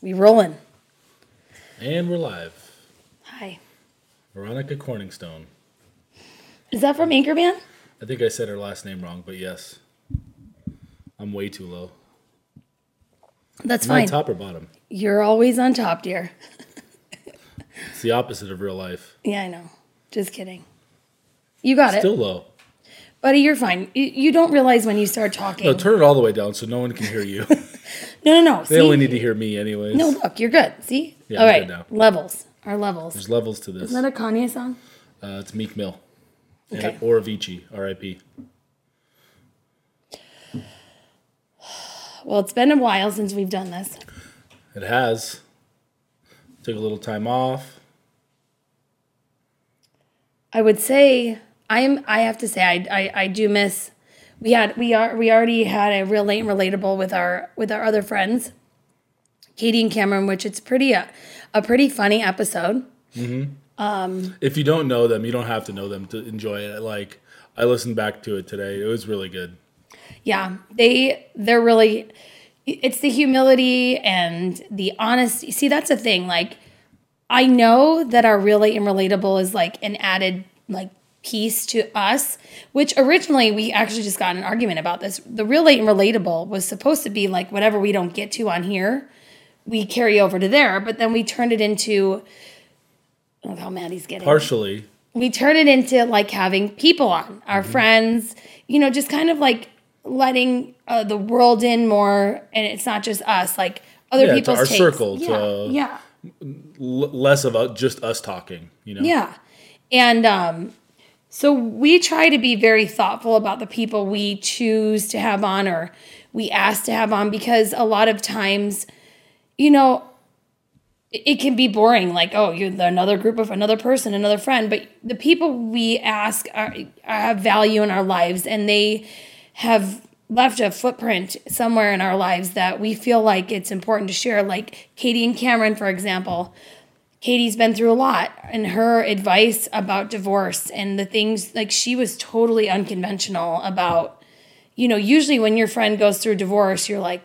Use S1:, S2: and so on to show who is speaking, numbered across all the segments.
S1: We rolling.
S2: And we're live.
S1: Hi.
S2: Veronica Corningstone.
S1: Is that from Anchorman?
S2: I think I said her last name wrong, but yes. I'm way too low.
S1: That's
S2: Am I
S1: fine.
S2: top or bottom?
S1: You're always on top, dear.
S2: It's the opposite of real life.
S1: Yeah, I know. Just kidding. You got
S2: Still
S1: it.
S2: Still low.
S1: Buddy, you're fine. You, you don't realize when you start talking.
S2: No, turn it all the way down so no one can hear you.
S1: no, no, no.
S2: they
S1: See?
S2: only need to hear me anyways.
S1: no, look, you're good. See?
S2: Yeah,
S1: All
S2: I'm
S1: right.
S2: good now.
S1: Levels. Our levels.
S2: There's levels to this.
S1: Isn't that a Kanye song?
S2: Uh, it's Meek Mill. And-
S1: Okay.
S2: Or Avicii, R.I.P.
S1: Well, it's been a while since we've done this.
S2: It has. Took a little time off.
S1: I would say I'm. I have to say I, I I do miss. We had we are we already had a real late and relatable with our with our other friends, Katie and Cameron, which it's pretty a, a pretty funny episode. Mm-hmm.
S2: Um, if you don't know them, you don't have to know them to enjoy it. Like, I listened back to it today. It was really good.
S1: Yeah, they they're really. It's the humility and the honesty. See, that's the thing. Like, I know that our really and relatable is like an added like piece to us, which originally we actually just got in an argument about this. The real late and relatable was supposed to be like whatever we don't get to on here, we carry over to there. But then we turned it into. Look how mad he's getting
S2: Partially.
S1: we turn it into like having people on our
S2: Mm-hmm. friends
S1: you know just kind of like letting uh, the world in more and it's not just us like other
S2: Yeah, to
S1: people's
S2: our
S1: takes.
S2: circle,
S1: yeah
S2: to-
S1: yeah
S2: L- less of just us talking, you know?
S1: yeah and um so we try to be very thoughtful about the people we choose to have on or we ask to have on because a lot of times you know it can be boring like oh you're another group of another person another friend but the people we ask are, have value in our lives and they have left a footprint somewhere in our lives that we feel like it's important to share like katie and cameron for example katie's been through a lot and her advice about divorce and the things like she was totally unconventional about you know usually when your friend goes through divorce you're like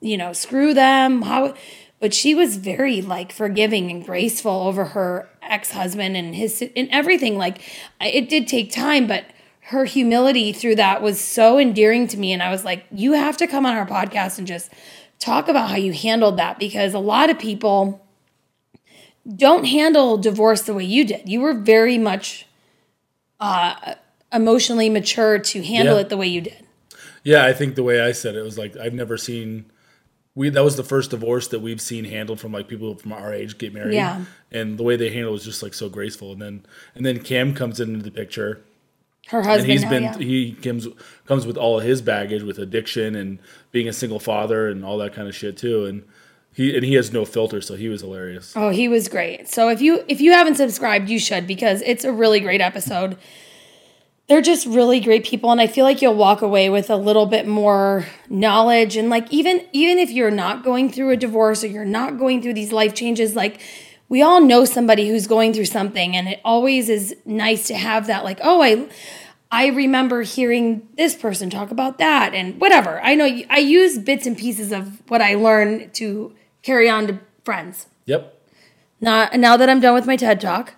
S1: you know, screw them. How but she was very like forgiving and graceful over her ex-husband and his and everything like it did take time but her humility through that was so endearing to me and I was like you have to come on our podcast and just talk about how you handled that because a lot of people don't handle divorce the way you did. You were very much uh emotionally mature to handle
S2: Yeah.
S1: it the way you did.
S2: Yeah, I think the way I said it was like I've never seen we that was the first divorce that we've seen handled from like people from our age get married.
S1: Yeah.
S2: And the way they handled it was just like so graceful. And then and then Cam comes into the picture
S1: Her
S2: and
S1: husband
S2: he's
S1: now,
S2: been
S1: yeah.
S2: he comes comes with all of his baggage with addiction and being a single father and all that kind of shit too. And he and he has no filter, so he was hilarious.
S1: Oh, he was great. So if you if you haven't subscribed, you should because it's a really great episode. They're just really great people and I feel like you'll walk away with a little bit more knowledge and like even even if you're not going through a divorce or you're not going through these life changes like we all know somebody who's going through something and it always is nice to have that like oh I I remember hearing this person talk about that and whatever. I know I use bits and pieces of what I learn to carry on to friends.
S2: Yep.
S1: Now, now that I'm done with my TED talk,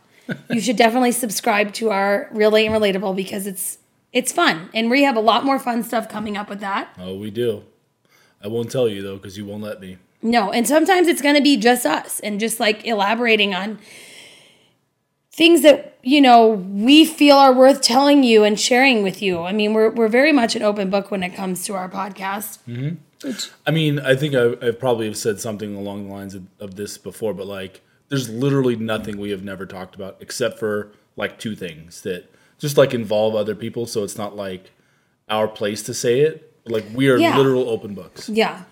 S1: you should definitely subscribe to our Really and Relatable because it's it's fun, and we have a lot more fun stuff coming up with that.
S2: Oh, we do. I won't tell you though, because you won't let me.
S1: No, and sometimes it's going to be just us and just like elaborating on things that you know we feel are worth telling you and sharing with you. I mean, we're we're very much an open book when it comes to our podcast. Mm-hmm.
S2: I mean, I think I, I probably have said something along the lines of, of this before, but like, there's literally nothing we have never talked about except for like two things that just like involve other people. So it's not like our place to say it. Like we are
S1: Yeah.
S2: literal open books.
S1: Yeah.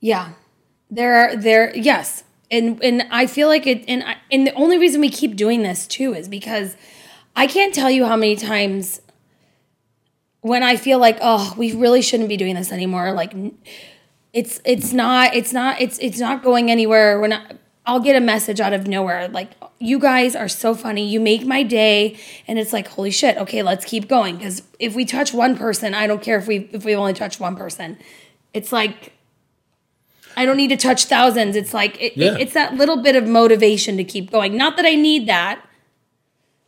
S1: Yeah. There are there yes. And and I feel like it and I, and the only reason we keep doing this too is because I can't tell you how many times when I feel like oh, we really shouldn't be doing this anymore like it's it's not it's not it's it's not going anywhere. We're not I'll get a message out of nowhere like you guys are so funny. You make my day and it's like holy shit. Okay, let's keep going cuz if we touch one person, I don't care if we if we only touch one person. It's like I don't need to touch thousands. It's like it,
S2: Yeah.
S1: it's that little bit of motivation to keep going. Not that I need that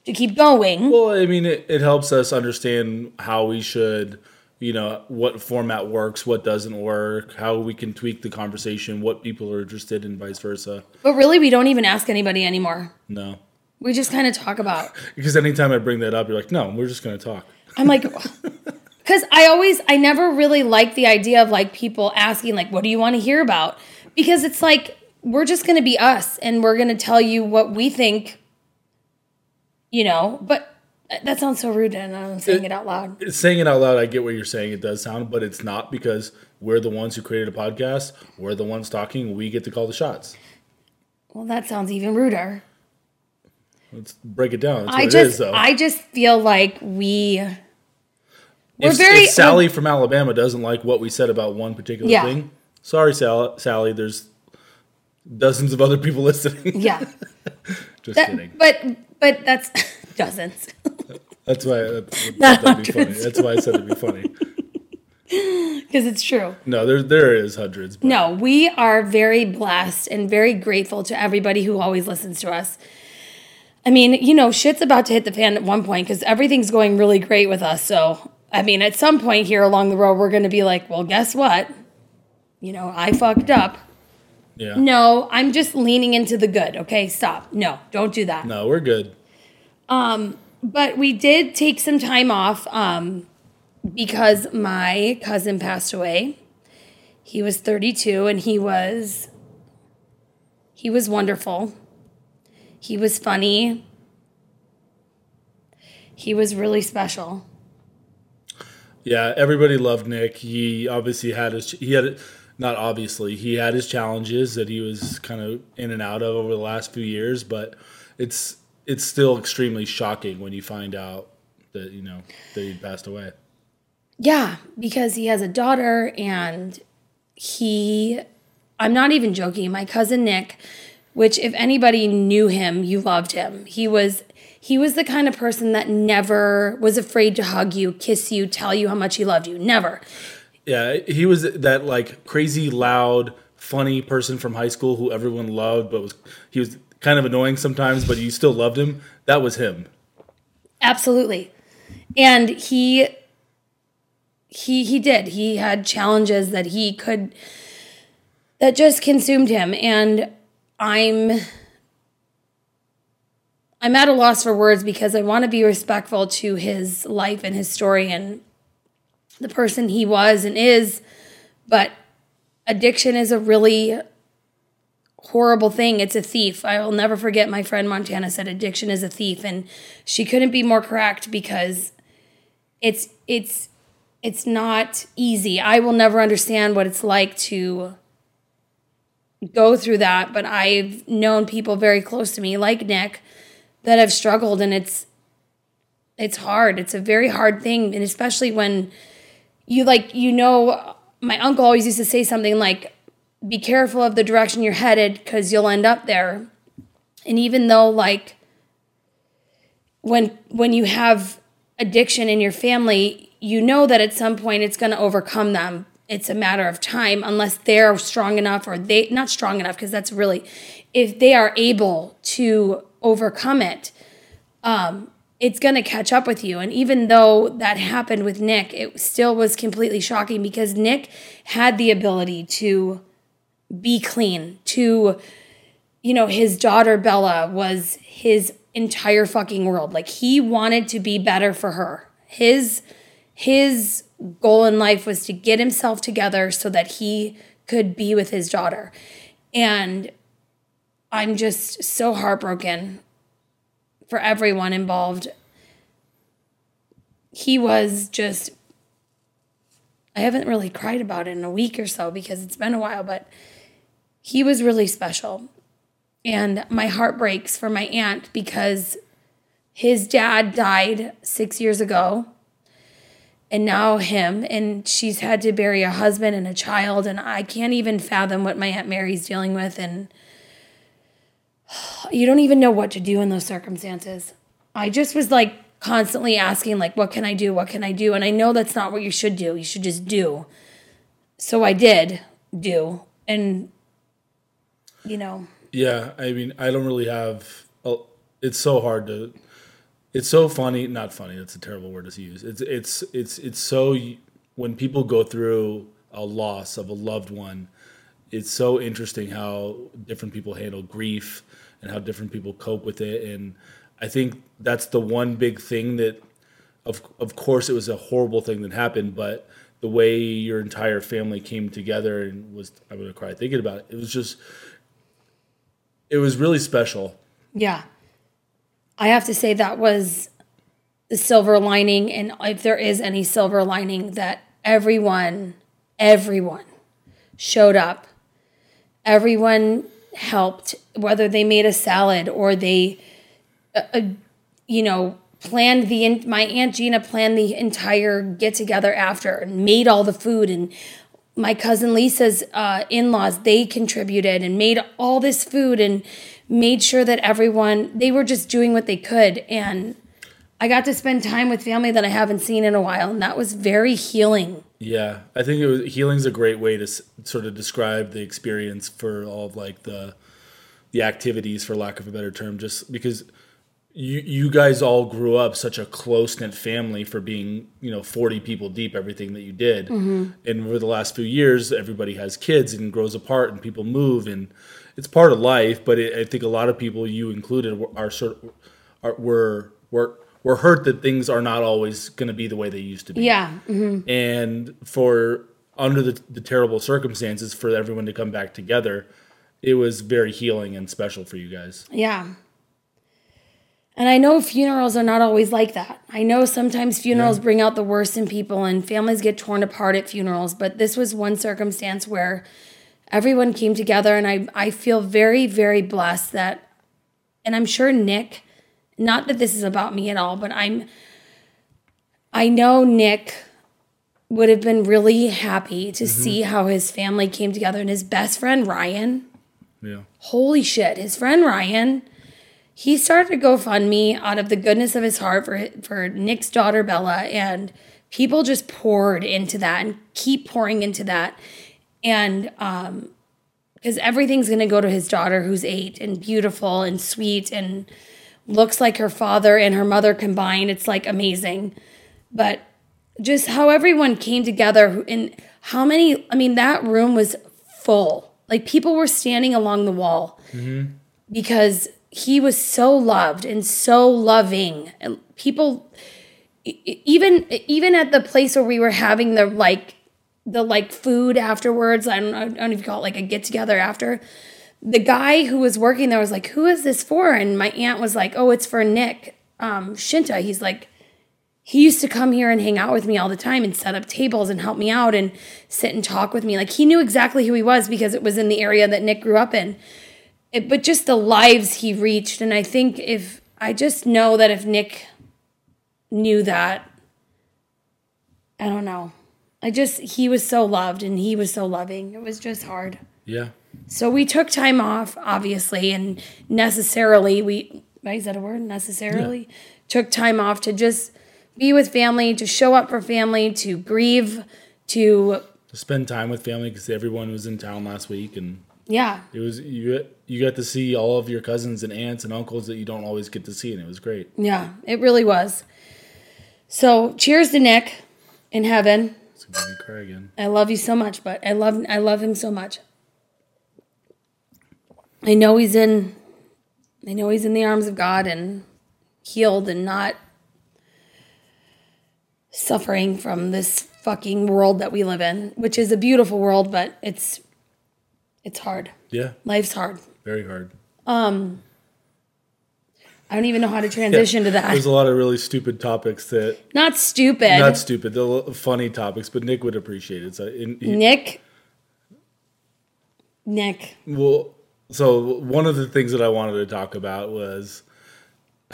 S1: to keep going.
S2: Well, I mean, it, it helps us understand how we should, you know, what format works, what doesn't work, how we can tweak the conversation, what people are interested in, vice versa.
S1: But really, we don't even ask anybody anymore.
S2: No.
S1: We just kind of talk about.
S2: Because anytime I bring that up, you're like, no, we're just going to talk.
S1: I'm like, because I always, I never really like the idea of like people asking, like, what do you want to hear about? Because it's like, we're just going to be us and we're going to tell you what we think, you know, but uh, that sounds so rude and I'm saying it, out loud.
S2: Saying it out loud, I get what you're saying. It does sound, but it's not because we're the ones who created a podcast. We're the ones talking. We get to call the shots.
S1: Well, that sounds even ruder.
S2: Let's break it down. That's
S1: I
S2: it
S1: just,
S2: is, though.
S1: I just feel like we, we're
S2: if,
S1: very,
S2: if Sally from Alabama doesn't like what we said about one particular
S1: Yeah.
S2: thing, sorry, Sal- Sally. There's dozens of other people listening.
S1: yeah,
S2: Just
S1: that,
S2: kidding.
S1: but, but that's dozens.
S2: That's why. Uh, that's,
S1: Not
S2: that'd be funny. That's why I said it'd be funny.
S1: Because it's true.
S2: No, there there is hundreds. But
S1: No, we are very blessed and very grateful to everybody who always listens to us. I mean, you know, shit's about to hit the fan at one point because everything's going really great with us. So, I mean, at some point here along the road, we're going to be like, well, guess what? You know, I fucked up.
S2: Yeah.
S1: No, I'm just leaning into the good. Okay, stop. No, don't do that.
S2: No, we're good.
S1: Um, But we did take some time off um, because my cousin passed away. He was 32 and he was he was wonderful. He was funny. He was really special.
S2: Yeah, everybody loved Nick. He obviously had his he had not obviously he had his challenges that he was kind of in and out of over the last few years, but it's it's still extremely shocking when you find out that you know that he passed away.
S1: Yeah, because he has a daughter and he I'm not even joking. My cousin Nick, which if anybody knew him, you loved him. He was he was the kind of person that never was afraid to hug you, kiss you, tell you how much he loved you. Never.
S2: Yeah, he was that like crazy loud, funny person from high school who everyone loved, but was he was kind of annoying sometimes, but you still loved him. That was him.
S1: Absolutely. And he he he did. He had challenges that he could that just consumed him and I'm I'm at a loss for words because I want to be respectful to his life and his story and the person he was and is, but addiction is a really horrible thing. It's a thief. I will never forget my friend Montana said addiction is a thief and she couldn't be more correct because it's it's it's not easy. I will never understand what it's like to go through that, but I've known people very close to me like Nick that have struggled and it's it's hard. It's a very hard thing and especially when you like you know my uncle always used to say something like be careful of the direction you're headed cuz you'll end up there. And even though like when when you have addiction in your family, you know that at some point it's going to overcome them. It's a matter of time unless they're strong enough or they not strong enough because that's really if they are able to overcome it, um, it's going to catch up with you. And even though that happened with Nick, it still was completely shocking because Nick had the ability to be clean, to, you know, his daughter Bella was his entire fucking world. Like he wanted to be better for her. His his goal in life was to get himself together so that he could be with his daughter. And I'm just so heartbroken for everyone involved. He was just I haven't really cried about it in a week or so because it's been a while, but he was really special. And my heart breaks for my aunt because his dad died six years ago and now him and she's had to bury a husband and a child and i can't even fathom what my aunt mary's dealing with and you don't even know what to do in those circumstances i just was like constantly asking like what can i do what can i do and i know that's not what you should do you should just do so i did do and you know,
S2: Yeah, I mean, I don't really have. a- It's so hard to. It's so funny, not funny. That's a terrible word to use. It's it's it's it's so when people go through a loss of a loved one, it's so interesting how different people handle grief and how different people cope with it. And I think that's the one big thing that, of of course, it was a horrible thing that happened, but the way your entire family came together and was I'm gonna cry thinking about it. It was just it was really special.
S1: yeah. I have to say that was the silver lining, and if there is any silver lining, that everyone, everyone showed up. Everyone helped, whether they made a salad or they, uh, uh, you know, planned the. My aunt Gina planned the entire get together after and made all the food, and my cousin Lisa's uh, in laws they contributed and made all this food and made sure that everyone they were just doing what they could and. I got to spend time with family that I haven't seen in a while, and that was very healing.
S2: Yeah, I think it was healing's a great way to s- sort of describe the experience for all of like the the activities, for lack of a better term, just because you you guys all grew up such a close knit family for being you know forty people deep, everything that you did, mm-hmm. and over the last few years, everybody has kids and grows apart, and people move, and it's part of life. But it, I think a lot of people, you included, are sort of are, were were were hurt that things are not always going to be the way they used to be
S1: Yeah. mhm.
S2: and for under the, the terrible circumstances for everyone to come back together it was very healing and special for you guys
S1: Yeah. And I know funerals are not always like that. I know sometimes funerals bring out the worst in people and families get torn apart at funerals, but this was one circumstance where everyone came together and I, I feel very, very blessed that, and I'm sure Nick, not that this is about me at all, but I'm, I know Nick would have been really happy to see how his family came together and his best friend, Ryan.
S2: Yeah.
S1: Holy shit, his friend Ryan, he started a GoFundMe out of the goodness of his heart for for Nick's daughter Bella, and people just poured into that and keep pouring into that, and um, because everything's gonna go to his daughter who's eight and beautiful and sweet and looks like her father and her mother combined. It's like amazing, but just how everyone came together and how many. I mean, that room was full. Like people were standing along the wall mm-hmm. because he was so loved and so loving and people even even at the place where we were having the like the like food afterwards i don't know i don't know if you call it like a get together after the guy who was working there was like who is this for? And my aunt was like oh it's for nick um Scinta. He's like he used to come here and hang out with me all the time and set up tables and help me out and sit and talk with me. Like he knew exactly who he was because it was in the area that nick grew up in. It, but just the lives he reached. And i think if i just know that if nick knew that i don't know. I just he was so loved and he was so loving. It was just hard.
S2: Yeah
S1: so we took time off obviously and necessarily we is that a word necessarily took time off to just be with family to show up for family to grieve to
S2: to spend time with family because everyone was in town last week and
S1: yeah
S2: it was you you got to see all of your cousins and aunts and uncles that you don't always get to see and it was great
S1: Yeah, it really was. So cheers to Nick in heaven.
S2: it's gonna make me cry again
S1: I love you so much, but I love I love him so much. I know he's in I know he's in the arms of God and healed and not suffering from this fucking world that we live in, which is a beautiful world, but it's it's hard.
S2: yeah
S1: Life's hard.
S2: very hard Um
S1: I don't even know how to transition to that.
S2: there's a lot of really stupid topics that
S1: Not stupid.
S2: not stupid they're funny topics but nick would appreciate it so in, he-
S1: Nick. Nick.
S2: Well, so one of the things that I wanted to talk about was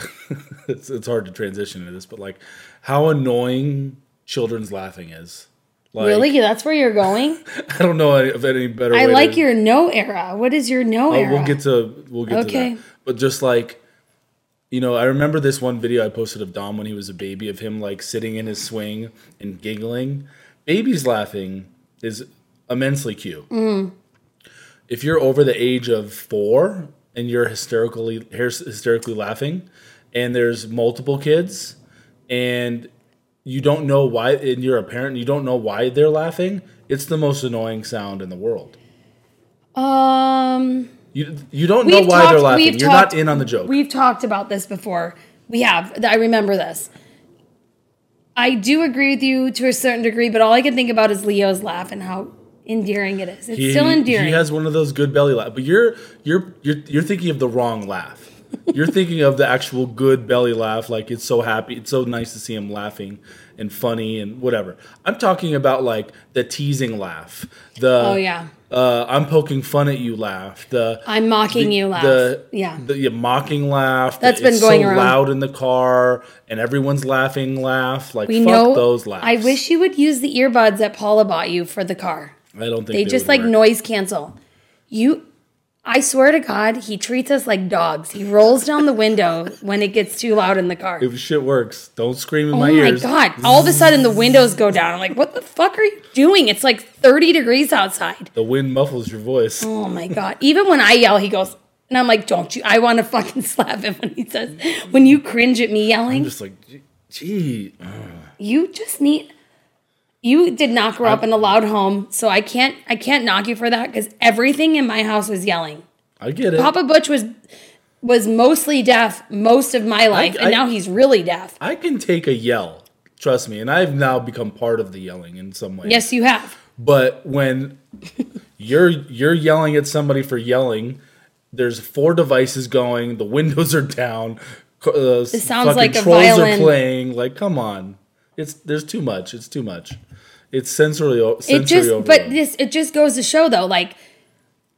S2: it's, it's hard to transition into this, but like how annoying children's laughing is. Like,
S1: really? That's where you're going?
S2: I don't know of any better.
S1: I like
S2: to,
S1: your no era. What is your no
S2: Oh,
S1: era?
S2: we'll get to we'll get
S1: Okay.
S2: to that. But just like you know, I remember this one video I posted of Dom when he was a baby of him like sitting in his swing and giggling. Babies laughing is immensely cute.
S1: Mm.
S2: If you're over the age of four and you're hysterically hysterically laughing, and there's multiple kids, and you don't know why, and you're a parent, you don't know why they're laughing. It's the most annoying sound in the world.
S1: Um,
S2: You you don't know why they're laughing. You're not in on the joke.
S1: We've talked about this before. We have. I remember this. I do agree with you to a certain degree, but all I can think about is Leo's laugh and how endearing it is. It's
S2: He-
S1: still endearing.
S2: He has one of those good belly laughs, but you're you're you're you're thinking of the wrong laugh. you're thinking of the actual good belly laugh, like it's so happy, it's so nice to see him laughing and funny and whatever. I'm talking about like the teasing laugh, the
S1: Oh, yeah.
S2: uh, I'm poking fun at you laugh, the
S1: I'm mocking
S2: the-
S1: you laugh.
S2: the
S1: yeah.
S2: the yeah, mocking laugh.
S1: That's
S2: that
S1: been
S2: it's
S1: going
S2: so
S1: around.
S2: loud in the car and everyone's laughing. Laugh like
S1: we
S2: fuck
S1: know
S2: those laughs.
S1: I wish you would use the earbuds that Paula bought you for the car.
S2: I don't think
S1: They just
S2: would
S1: like
S2: work.
S1: noise cancel. You I swear to God, he treats us like dogs. He rolls down the window when it gets too loud in the car.
S2: If shit works, don't scream in
S1: Oh
S2: my
S1: my
S2: ears.
S1: Oh my God! All of a sudden, the windows go down. I'm like, "What the fuck are you doing?" It's like 30 degrees outside.
S2: The wind muffles your voice.
S1: Oh my god! Even when I yell, he goes, and I'm like, "Don't you?" I want to fucking slap him when he says, "When you cringe at me yelling.
S2: I'm just like, gee. uh,
S1: you just need." You did not grow up in a loud home, so I can't. I can't knock you for that because everything in my house was yelling.
S2: I get it.
S1: Papa Butch was was mostly deaf most of my life,
S2: I-
S1: and now he's really deaf.
S2: I can take a yell. Trust me, and I've now become part of the yelling in some way.
S1: Yes, you have.
S2: But when you're you're yelling at somebody for yelling, there's four devices going. The windows are down. Uh, it
S1: sounds like a violin.
S2: are playing. Like, come on, it's there's too much. It's too much. It's sensory. sensory
S1: it just
S2: overload.
S1: but this it just goes to show though like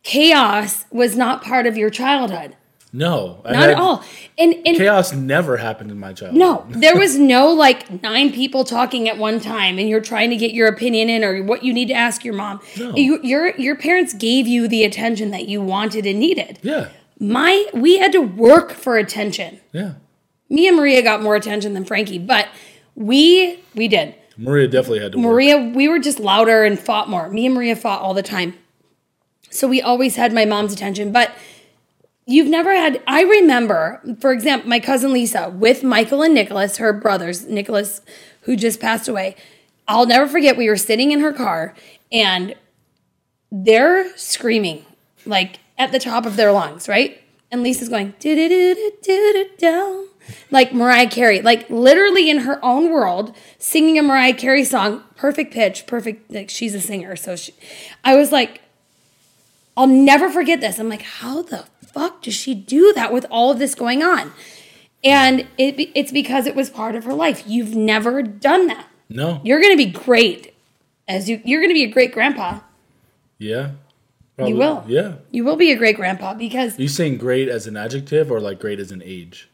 S1: chaos was not part of your childhood
S2: no, I
S1: not
S2: had-
S1: at all and and
S2: Chaos never happened in my childhood.
S1: no there was no like nine people talking at one time and you're trying to get your opinion in or what you need to ask your mom
S2: No.
S1: you, your your parents gave you the attention that you wanted and needed
S2: Yeah,
S1: my we had to work for attention
S2: yeah.
S1: me and maria got more attention than frankie but we we did
S2: Maria definitely had to. work.
S1: Maria, we were just louder and fought more. Me and Maria fought all the time. So we always had my mom's attention. But you've never had, I remember, for example, my cousin Lisa with Michael and Nicholas, her brothers, Nicholas, who just passed away. I'll never forget, we were sitting in her car and they're screaming like at the top of their lungs, right? And Lisa's going, "Do-do-do-do-do-do," like Mariah Carey, like literally in her own world, singing a Mariah Carey song, perfect pitch, perfect. Like she's a singer, so she. I was like, I'll never forget this. I'm like, how the fuck does she do that with all of this going on? And it, it's because it was part of her life. You've never done that.
S2: No.
S1: You're gonna be great as you. You're gonna be a great grandpa.
S2: Yeah.
S1: You will.
S2: Yeah.
S1: You will be a great grandpa because
S2: Are you saying great as an adjective or like great as an age?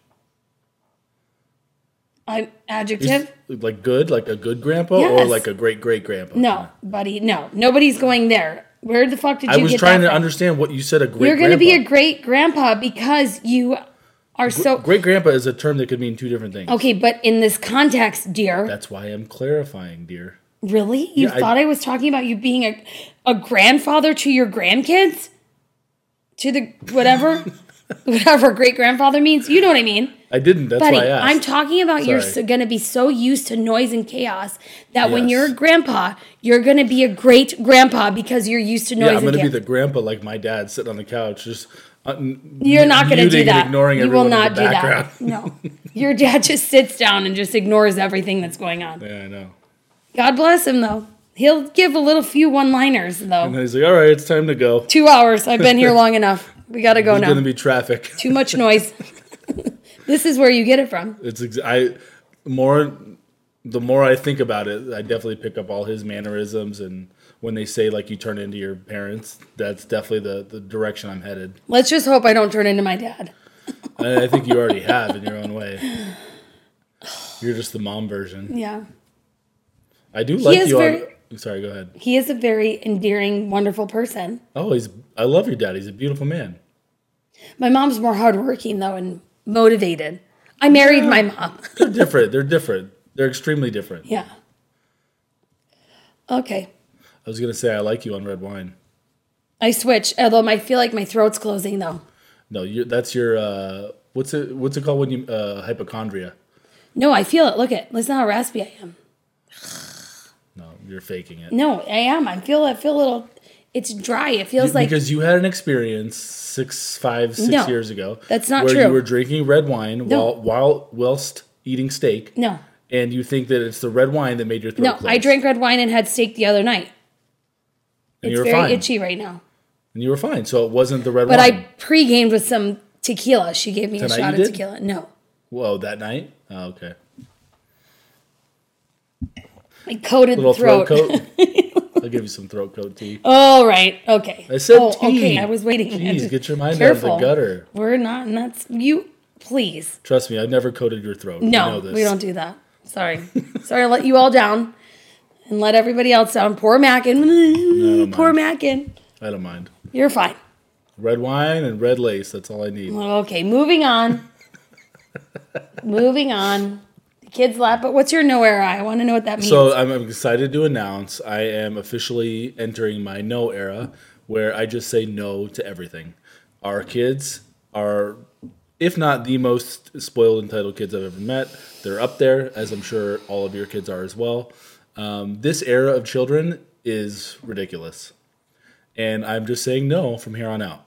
S1: I'm adjective.
S2: Like good, like a good grandpa, or like a great great grandpa?
S1: No, buddy, no. Nobody's going there. Where the fuck did you
S2: I was trying to
S1: from?
S2: understand what you said. A great.
S1: You're going to be a great grandpa because you are so
S2: great grandpa is a term that could mean two different things.
S1: okay. But in this context, dear,
S2: That's why I'm clarifying, dear.
S1: really, you
S2: Yeah, I-
S1: thought I, was talking about you being a a grandfather to your grandkids, to the whatever, whatever great grandfather means. You know what I mean?
S2: I didn't. That's
S1: Buddy,
S2: why I asked.
S1: I'm talking about you're going to be so used to noise and chaos that when you're a grandpa, you're going to be a great grandpa because you're used to noise
S2: yeah, I'm gonna be the grandpa like my dad, sitting on the couch, just. Uh,
S1: You're not going to do that.
S2: Ignoring
S1: you will not do
S2: background.
S1: that. No. Your dad just sits down and just ignores everything that's going on.
S2: Yeah, I know.
S1: God bless him though. He'll give a little few one-liners though.
S2: And then he's like, "All right, it's time to go."
S1: Two hours. I've been here long enough. We got to go
S2: There's
S1: now.
S2: gonna be traffic.
S1: Too much noise. this is where you get it from.
S2: It's ex- I more the more I think about it, I definitely pick up all his mannerisms and when they say like you turn into your parents, that's definitely the the direction I'm headed.
S1: Let's just hope I don't turn into my dad.
S2: And I think you already have in your own way. You're just the mom version.
S1: Yeah.
S2: I do like you.
S1: very-
S2: on, sorry, go ahead.
S1: He is a very endearing, wonderful person.
S2: Oh, he's. I love your dad. He's a beautiful man.
S1: My mom's more hardworking though and motivated. I married my mom.
S2: They're different. They're different. They're extremely different.
S1: yeah. Okay.
S2: I was gonna say I like you on red wine.
S1: I switch. Although I feel like my throat's closing though.
S2: No, you that's your uh, what's it what's it called when you uh, hypochondria?
S1: No, I feel it. Look at listen how raspy I am.
S2: No, you're faking it.
S1: No, I am. I feel I feel a little. It's dry. It feels like
S2: because you had an experience six, five, six
S1: No,
S2: years ago.
S1: that's not
S2: where
S1: true.
S2: you were drinking red wine
S1: No.
S2: while while whilst eating steak,
S1: no,
S2: and you think that it's the red wine that made your throat
S1: no.
S2: close.
S1: I drank red wine and had steak the other night.
S2: and
S1: It's
S2: you were
S1: very
S2: fine.
S1: itchy right now.
S2: And you were fine. So it wasn't the red
S1: But
S2: wine.
S1: But I pre-gamed with some tequila. She gave me
S2: Tonight
S1: a shot of tequila. No,
S2: Whoa, that night? Oh, okay.
S1: I coated
S2: Little
S1: the throat.
S2: throat, coat. I'll give you some throat coat tea.
S1: oh right, okay.
S2: I said
S1: oh,
S2: tea.
S1: okay. I was waiting.
S2: Jeez, get your mind
S1: Careful.
S2: out of the gutter.
S1: We're not nuts. You please.
S2: Trust me, I've never coated your throat.
S1: No,
S2: you know
S1: we don't do that. Sorry. Sorry to let you all down and let everybody else down. Poor Mackin. Poor. Mackin.
S2: I don't mind.
S1: You're fine.
S2: Red wine and red lace. That's all I need.
S1: Okay, moving on. moving on. Kids laugh, but what's your no era? I want to know what that means.
S2: So I'm I'm excited to announce I am officially entering my no era, where I just say no to everything. Our kids are, if not the most spoiled, entitled kids I've ever met, they're up there, as I'm sure all of your kids are as well. Um, this era of children is ridiculous, and I'm just saying no from here on out.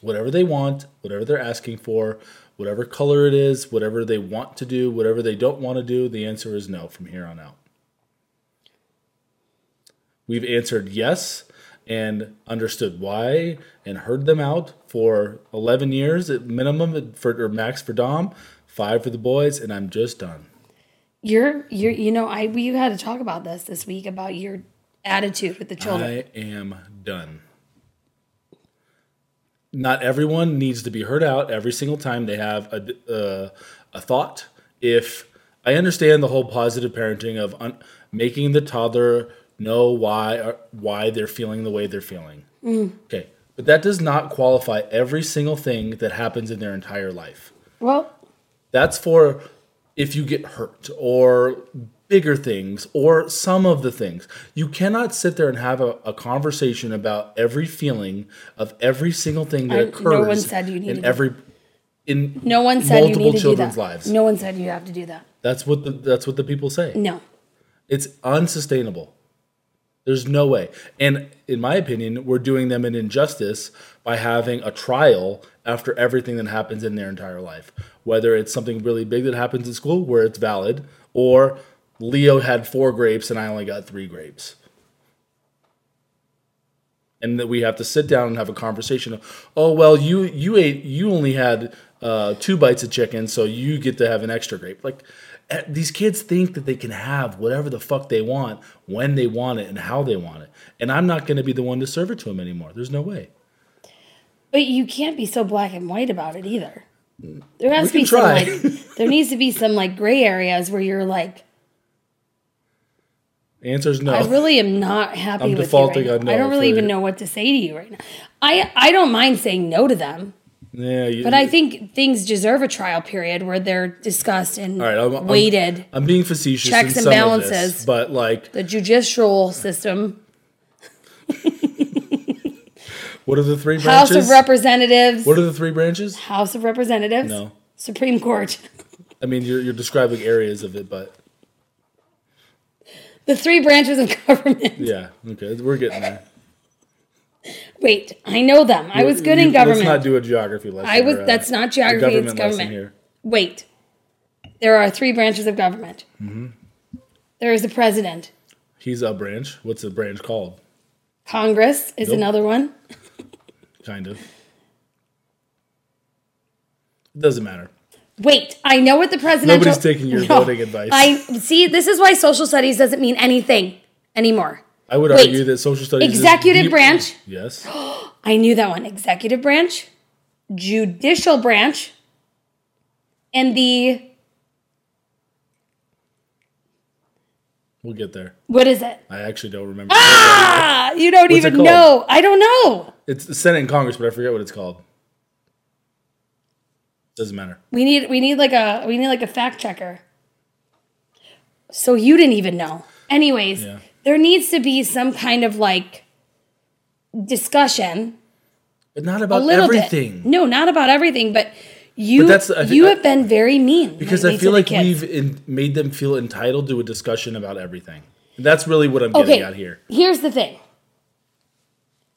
S2: Whatever they want, whatever they're asking for, whatever color it is, whatever they want to do, whatever they don't want to do, the answer is no from here on out. We've answered yes and understood why and heard them out for 11 years at minimum for or max for Dom, five for the boys, and I'm just done.
S1: you're you're you know, I we had to talk about this this week about your attitude with the children.
S2: I am done. Not everyone needs to be heard out every single time they have a, uh, a thought. If I understand the whole positive parenting of un- making the toddler know why or why they're feeling the way they're feeling. Okay, but that does not qualify every single thing that happens in their entire life.
S1: well,
S2: That's for if you get hurt or bigger things or some of the things. You cannot sit there and have a, a conversation about every feeling of every single thing that
S1: I-
S2: occurs
S1: no one said you
S2: in
S1: needed to-
S2: every in
S1: no one said you
S2: multiple
S1: need to do
S2: children's
S1: that.
S2: lives.
S1: No one said you have to do that.
S2: That's what the that's what the people say.
S1: No.
S2: It's unsustainable. There's no way. And in my opinion, we're doing them an injustice by having a trial after everything that happens in their entire life. Whether it's something really big that happens in school where it's valid, or Leo had four grapes and I only got three grapes. And that we have to sit down and have a conversation of, oh well, you you ate you only had uh, two bites of chicken, so you get to have an extra grape. Like eh, these kids think that they can have whatever the fuck they want when they want it and how they want it, and I'm not going to be the one to serve it to them anymore. There's no way.
S1: But you can't be so black and white about it either. There has
S2: We
S1: to be some like there needs to be some like gray areas where you're like,
S2: Answer is no.
S1: I really am not happy
S2: I'm
S1: with
S2: defaulting
S1: you right
S2: on
S1: now. I
S2: no
S1: don't really even know what to say to you right now. I I don't mind saying no to them,
S2: yeah, you,
S1: but I think things deserve a trial period where they're discussed and
S2: right, I'm, I'm-
S1: weighted.
S2: I'm, being facetious.
S1: Checks and
S2: of this,
S1: balances.
S2: but like,
S1: the judicial system,
S2: what are the three branches?
S1: House of Representatives,
S2: what are the three branches?
S1: House of Representatives,
S2: No.
S1: Supreme Court.
S2: I mean, you're, you're describing areas of it, but
S1: The three branches of government.
S2: yeah, okay, we're getting there.
S1: Wait, I know them. I was good
S2: You-
S1: in government.
S2: Let's not do a geography lesson.
S1: I was.
S2: or, uh,
S1: That's not geography. It's
S2: lesson
S1: government.
S2: here.
S1: Wait, there are three branches of government.
S2: Mm-hmm.
S1: There is the president.
S2: He's a branch. What's the branch called?
S1: Congress is
S2: Nope.
S1: another one.
S2: Kind of. Doesn't matter.
S1: Wait, I know what the presidential.
S2: Nobody's taking your voting advice.
S1: I see. This is why social studies doesn't mean anything anymore.
S2: I would
S1: Wait.
S2: argue that social studies
S1: Executive
S2: the-
S1: branch?
S2: Yes.
S1: I knew that one. Executive branch, judicial branch, and the
S2: We'll get there.
S1: what is it?
S2: I actually don't remember.
S1: Ah, you don't
S2: What's
S1: even know. I don't know.
S2: It's the Senate and Congress, but I forget what it's called. Doesn't matter.
S1: We need we need like a we need like a fact checker. So you didn't even know. Anyways,
S2: Yeah.
S1: there needs to be some kind of like discussion
S2: But not
S1: a
S2: about
S1: little
S2: everything.
S1: bit. No, not about everything, but you
S2: But that's-
S1: you
S2: I-
S1: have been very mean
S2: Because I feel like we've in, made them feel entitled to a discussion about everything. That's really what I'm getting
S1: okay.
S2: at here.
S1: Here's the thing.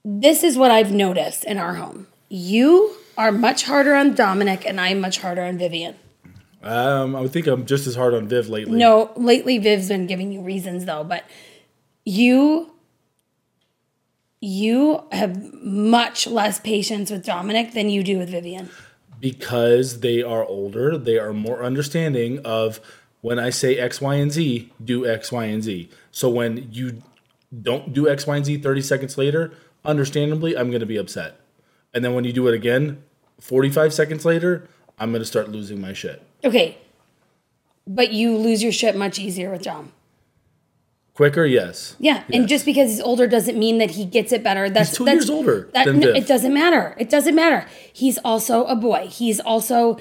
S1: This is what I've noticed in our home. You are much harder on Dominic, and I'm much harder on Vivian.
S2: Um, I would think I'm just as hard on Viv lately.
S1: No, lately Viv's been giving you reasons though, but you you have much less patience with Dominic than you do with Vivian.
S2: because they are older, they are more understanding of when I say X, Y, and Z, do X, Y, and Z. So when you don't do X, Y, and Z 30 seconds later, understandably, I'm going to be upset. And then when you do it again 45 seconds later, I'm going to start losing my shit.
S1: Okay. But you lose your shit much easier with Dom.
S2: Quicker, yes.
S1: Yeah, and just because he's older doesn't mean that he gets it better. That's
S2: two
S1: that's,
S2: years older
S1: That, no, it doesn't matter. It doesn't matter. He's also a boy. He's also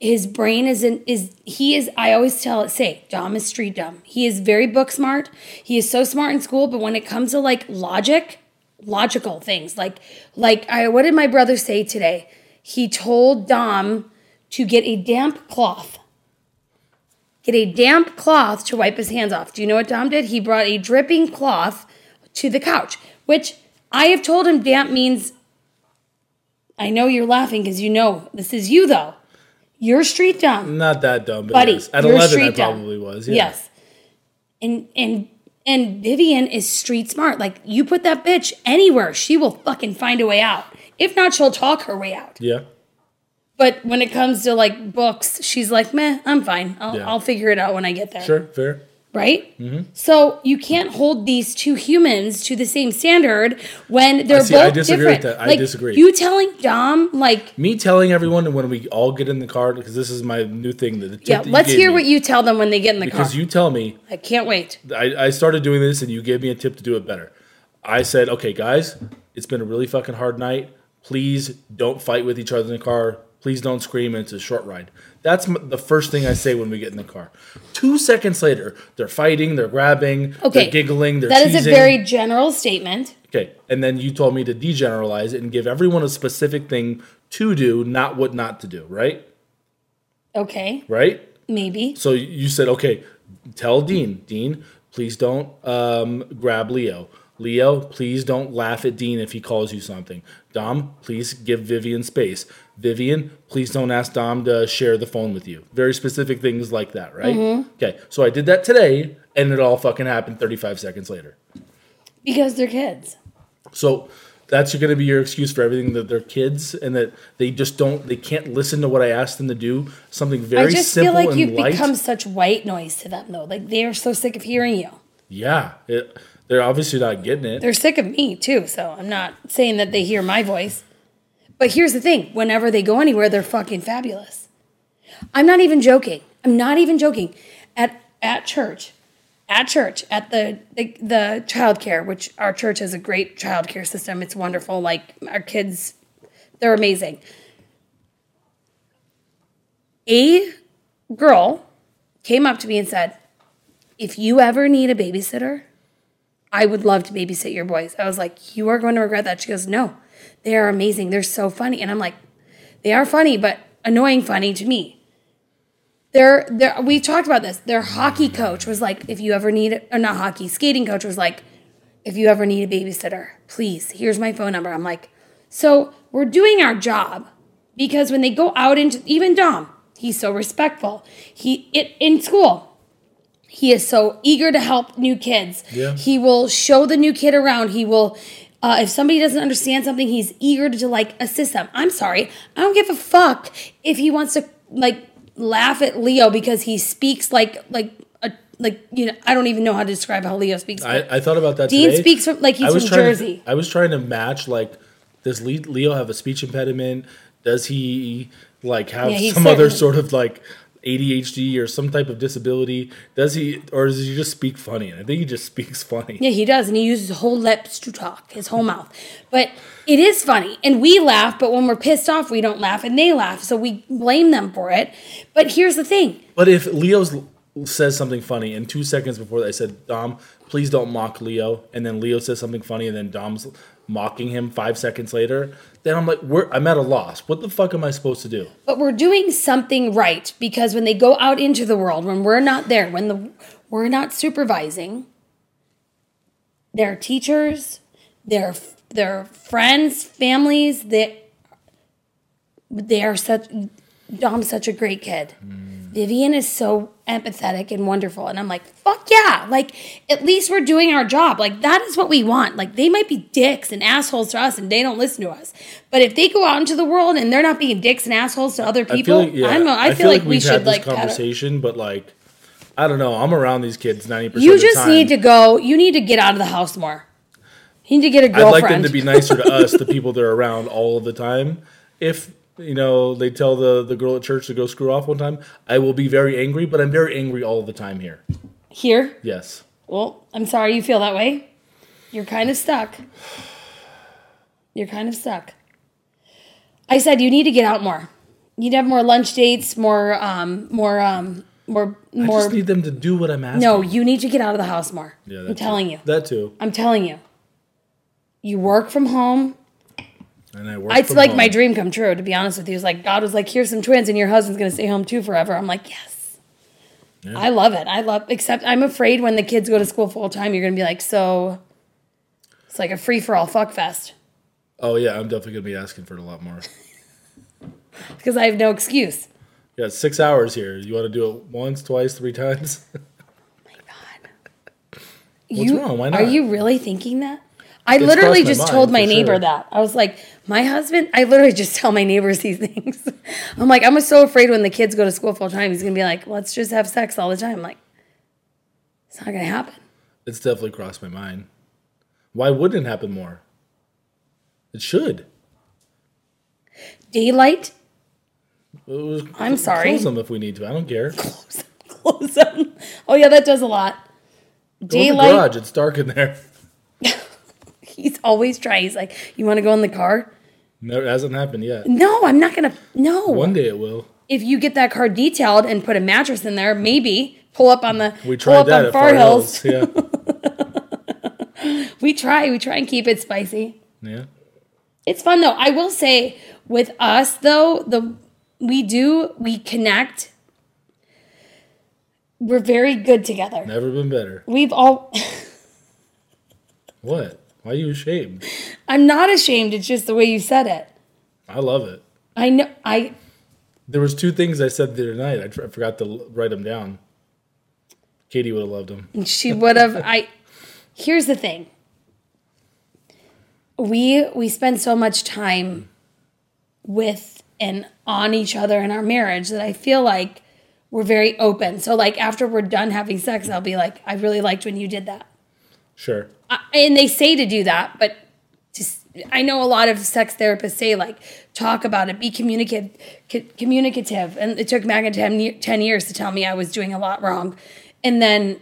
S1: his brain is in is he is. I always tell it say Dom is street dumb. He is very book smart. He is so smart in school, but when it comes to like logic, logical things like like I what did my brother say today? He told Dom to get a damp cloth get a damp cloth to wipe his hands off. Do you know what Dom did? He brought a dripping cloth to the couch, which I have told him damp means. I know you're laughing because you know this is you though. You're street dumb,
S2: Not that dumb, but
S1: buddy.
S2: yes. At 11, I
S1: street dumb.
S2: probably was. Yeah.
S1: Yes, and and and Vivian is street smart. Like you put that bitch anywhere, she will fucking find a way out. If not, she'll talk her way out.
S2: Yeah.
S1: But when it comes to like books, she's like, meh, I'm fine. I'll,
S2: Yeah.
S1: I'll figure it out when I get there.
S2: Sure, fair.
S1: Right?
S2: Mm-hmm.
S1: So you can't hold these two humans to the same standard when they're
S2: see, I
S1: both
S2: disagree with
S1: different.
S2: that. I
S1: like,
S2: disagree.
S1: You telling Dom like,
S2: Me telling everyone when we all get in the car, because this is my new thing. The
S1: yeah,
S2: that
S1: let's hear
S2: me,
S1: what you tell them when they get in the car.
S2: Because you tell me
S1: I can't wait.
S2: I, I started doing this and you gave me a tip to do it better. I said, okay, guys, it's been a really fucking hard night. Please don't fight with each other in the car. Please don't scream. It's a short ride. That's the first thing I say when we get in the car. Two seconds later, they're fighting, they're grabbing,
S1: Okay,
S2: they're giggling, they're
S1: That is
S2: teasing.
S1: a very general statement.
S2: okay. And then you told me to degeneralize it and give everyone a specific thing to do, not what not to do. Right?
S1: Okay,
S2: Right?
S1: maybe.
S2: So you said, okay, tell Dean, Dean, please don't um, grab Leo. Leo, please don't laugh at Dean if he calls you something. Dom, please give Vivian space. Vivian, please don't ask Dom to share the phone with you. Very specific things like that, right? Mm-hmm. Okay, so I did that today, and it all fucking happened 35 seconds later.
S1: Because they're kids.
S2: So that's going to be your excuse for everything that they're kids and that they just don't, they can't listen to what I asked them to do. Something very simple
S1: I just
S2: simple
S1: feel like you've
S2: light.
S1: become such white noise to them though. Like they are so sick of hearing you.
S2: yeah, it, they're obviously not getting it.
S1: They're sick of me too, so I'm not saying that they hear my voice. But here's the thing whenever they go anywhere, they're fucking fabulous. I'm not even joking. I'm not even joking. At at church, at church, at the the, the childcare, which our church has a great childcare system. It's wonderful. Like our kids, they're amazing. A girl came up to me and said, If you ever need a babysitter, I would love to babysit your boys. I was like, You are going to regret that. She goes, No, they are amazing. They're so funny. And I'm like, They are funny, but annoying funny to me. They're, they're, we talked about this. Their hockey coach was like, If you ever need or not hockey, skating coach was like, If you ever need a babysitter, please, here's my phone number. I'm like, So we're doing our job because when they go out into, even Dom, he's so respectful. He, it, in school, he is so eager to help new kids.
S2: Yeah.
S1: He will show the new kid around. He will, uh, if somebody doesn't understand something, he's eager to like assist them. I'm sorry, I don't give a fuck if he wants to like laugh at Leo because he speaks like like a like you know I don't even know how to describe how Leo speaks.
S2: I, I thought about that
S1: Dean
S2: today.
S1: speaks from- like he's from Jersey.
S2: To, I was trying to match like, does Leo have a speech impediment? Does he like have
S1: Yeah,
S2: some other sort of like ADHD or some type of disability? Does he, or does he just speak funny? And I think he just speaks funny.
S1: Yeah, he does, and he uses his whole lips to talk, his whole mouth. But it is funny, and we laugh. But when we're pissed off, we don't laugh, and they laugh, so we blame them for it. But here's the thing:
S2: But if Leo's says something funny, and two seconds before that, I said, "Dom, please don't mock Leo," and then Leo says something funny, and then Dom's mocking him five seconds later. Then I'm like, we're, I'm at a loss. What the fuck am I supposed to do?
S1: But we're doing something right because when they go out into the world, when we're not there, when the we're not supervising, their teachers, their their friends, families, they they are such Dom's such a great kid. Mm. Vivian is so empathetic and wonderful. And I'm like, fuck yeah. Like, at least we're doing our job. Like, that is what we want. Like, they might be dicks and assholes to us and they don't listen to us. But if they go out into the world and they're not being dicks and assholes to other people, I,
S2: feel like, yeah,
S1: I don't know. I, feel, like, we
S2: we've
S1: should,
S2: had
S1: like,
S2: conversation, but like, I don't know. I'm around these kids 90%
S1: you
S2: of the
S1: just need to go, you need to get out of the house more. You need to get a
S2: I'd like them to be nicer to us, the people they're around all of the time. If you know they tell the the girl at church to go screw off one time, I will be very angry. But I'm very angry all the time here.
S1: Here?
S2: Yes,
S1: Well, I'm sorry you feel that way. You're kind of stuck. You're kind of stuck. I said you need to get out more. You need to have more lunch dates, more, um, more, um, more,
S2: I
S1: more.
S2: just need them to do what I'm asking.
S1: no, you need to get out of the house more.
S2: yeah,
S1: I'm telling
S2: too.
S1: you.
S2: that too.
S1: I'm telling you. You work from home.
S2: And I work.
S1: It's like
S2: home.
S1: my dream come true. To be honest with you, it's like God was like, "Here's some twins, and your husband's gonna stay home too forever." I'm like, "Yes."
S2: Yeah.
S1: I love it. I love. Except I'm afraid when the kids go to school full time, you're gonna be like, so. It's like a free for all fuck fest
S2: Oh yeah, I'm definitely gonna be asking for it a lot more.
S1: because I have no excuse.
S2: Yeah, six hours here. You want to do it once, twice, three times?
S1: Oh my God.
S2: What's
S1: you,
S2: wrong? Why not?
S1: Are you really thinking that? I
S2: It's
S1: literally
S2: my
S1: just
S2: mind,
S1: told my neighbor
S2: sure.
S1: that. I was like, my husband, I literally just tell my neighbors these things. I'm like, I'm so afraid when the kids go to school full time, he's going to be like, let's just have sex all the time. I'm like, it's not going to happen.
S2: It's definitely crossed my mind. Why wouldn't it happen more? It should.
S1: Daylight, I'm sorry.
S2: Close them if we need to. I don't care.
S1: close them. Oh, yeah, that does a lot.
S2: Go
S1: Daylight,
S2: garage. It's dark in there.
S1: he's always trying. He's like, you want to go in the car?
S2: No, it hasn't happened yet.
S1: No, I'm not going to. No.
S2: One day it will.
S1: if you get that car detailed and put a mattress in there, maybe pull up on the
S2: We
S1: pull
S2: tried
S1: up
S2: that
S1: on Far
S2: Far
S1: Hills.
S2: Hills. Yeah.
S1: We try, we try and keep it spicy.
S2: yeah.
S1: It's fun though. I will say with us though, the we do we connect. We're very good together.
S2: Never been better.
S1: We've all
S2: What? Why are you ashamed?
S1: I'm not ashamed, it's just the way you said it.
S2: I love it.
S1: I know I
S2: There was two things I said the other night. I, tr- I forgot to write them down. Katie would have loved them.
S1: she would have I here's the thing. We we spend so much time with and on each other in our marriage that I feel like we're very open. So like after we're done having sex, I'll be like, I really liked when you did that.
S2: Sure.
S1: And they say to do that, but just I know a lot of sex therapists say like talk about it, be communicative, co- communicative. And it took Megan 10, 10 years to tell me I was doing a lot wrong, and then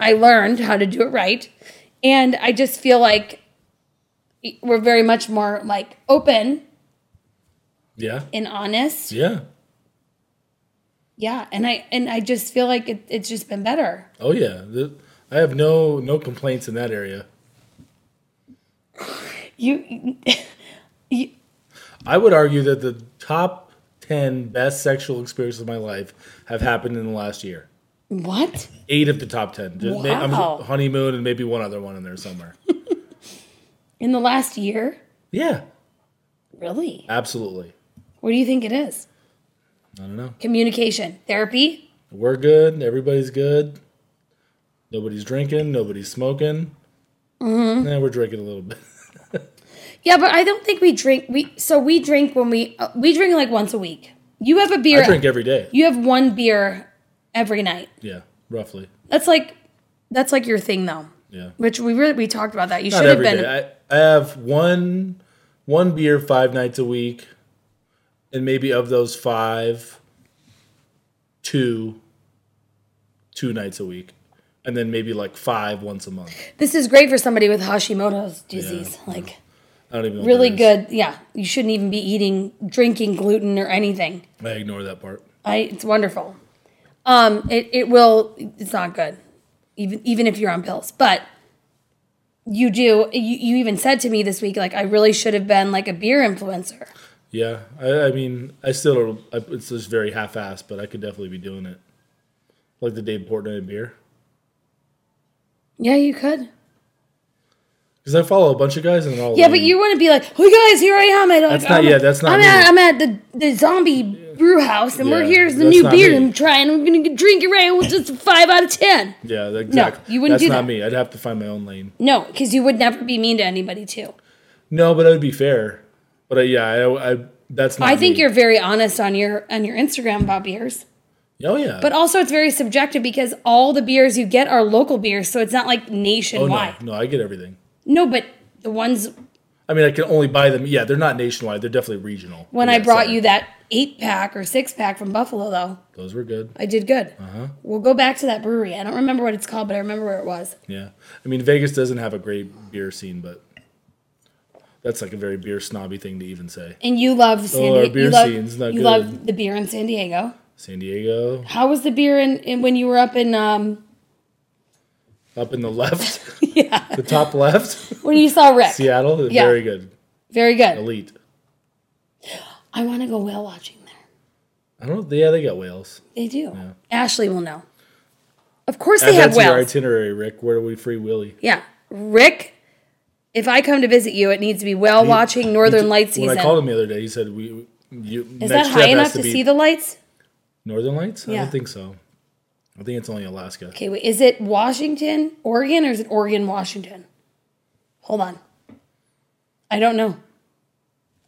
S1: I learned how to do it right. And I just feel like we're very much more like open
S2: Yeah.
S1: and honest.
S2: Yeah.
S1: Yeah, and I and I just feel like it, it's just been better.
S2: Oh yeah. The, I have no no complaints in that area.
S1: You, you
S2: I would argue that the top ten best sexual experiences of my life have happened in the last year.
S1: what?
S2: Eight of the top ten. Just I'm-
S1: Wow.
S2: honeymoon and maybe one other one in there somewhere.
S1: In the last year?
S2: yeah.
S1: Really?
S2: Absolutely.
S1: What do you think it is?
S2: I don't know.
S1: Communication, therapy.
S2: We're good. Everybody's good. Nobody's drinking. Nobody's smoking. Mm-hmm. Yeah, we're drinking a little bit.
S1: Yeah, but I don't think we drink. We so we drink when we uh, we drink like once a week. You have a beer.
S2: I drink every day.
S1: You have one beer every night.
S2: Yeah, roughly.
S1: That's like that's like your thing though.
S2: Yeah.
S1: Which we really we talked about that. You
S2: Not
S1: should have been.
S2: I, I have one one beer five nights a week, and maybe of those five, two, two nights a week, and then maybe like five once a month.
S1: This is great for somebody with Hashimoto's disease. Like
S2: I don't even
S1: really good. Yeah, you shouldn't even be eating, drinking gluten or anything.
S2: I ignore that part.
S1: I it's wonderful. Um, it, it will. It's not good, even even if you're on pills. But you do. You, you even said to me this week, like I really should have been like a beer influencer.
S2: Yeah, I, I mean, I still. I, it's just very half-assed, but I could definitely be doing it. Like the Dave Portnoy beer,
S1: Yeah, you could.
S2: because I follow a bunch of guys and they're all
S1: Yeah,
S2: lame.
S1: but you want to be like, "Hey guys, here I am." At,
S2: That's
S1: like,
S2: not-
S1: I'm
S2: yeah,
S1: at-
S2: that's not
S1: I'm
S2: me.
S1: at I'm at the the zombie brew house, and we're
S2: Yeah,
S1: here's the
S2: that's
S1: new
S2: not
S1: beer
S2: me.
S1: I'm trying. I'm gonna drink it right with just a five out of ten.
S2: Yeah, exactly.
S1: you wouldn't
S2: That's
S1: do
S2: not
S1: that.
S2: me. I'd have to find my own lane.
S1: No, because you would never be mean to anybody too.
S2: No, but I would be fair. But uh, yeah, I, I that's not.
S1: I think
S2: me.
S1: you're very honest on your on your Instagram about beers.
S2: Oh yeah.
S1: But also, it's very subjective because all the beers you get are local beers, so it's not like
S2: oh
S1: nationwide.
S2: no, no, I get everything.
S1: no. but the ones
S2: I mean, I can only buy them. Yeah, they're not nationwide. They're definitely regional.
S1: when
S2: Yeah,
S1: I brought
S2: sorry.
S1: you that eight pack or six pack from Buffalo, though,
S2: those were good.
S1: I did good.
S2: Uh-huh.
S1: We'll go back to that brewery. I don't remember what it's called, but I remember where it was.
S2: Yeah, I mean, Vegas doesn't have a great beer scene, but that's like a very beer snobby thing to even say.
S1: And you love San
S2: Oh, our beer
S1: You, love,
S2: scene's not
S1: you
S2: good.
S1: love the beer in San Diego.
S2: San Diego,
S1: How was the beer in, in when you were up in um
S2: up in the left,
S1: yeah
S2: the top left,
S1: when you saw Rick?
S2: Seattle,
S1: Yeah.
S2: very good,
S1: Very good.
S2: elite.
S1: I want to go whale watching there.
S2: I don't. know. Yeah, they got whales.
S1: They do. Ashley will know. Of course they have
S2: to your itinerary, Rick. Where do we free Willy?
S1: Yeah, Rick. If I come to visit you, it needs to be whale watching Northern Lights
S2: When
S1: season.
S2: I called him the other day, he said we. You,
S1: Is that high enough to see the lights?
S2: Northern Lights? I don't think so. I think it's only Alaska.
S1: Okay, wait. Is it Washington, Oregon, or is it Oregon, Washington? Hold on. I don't know.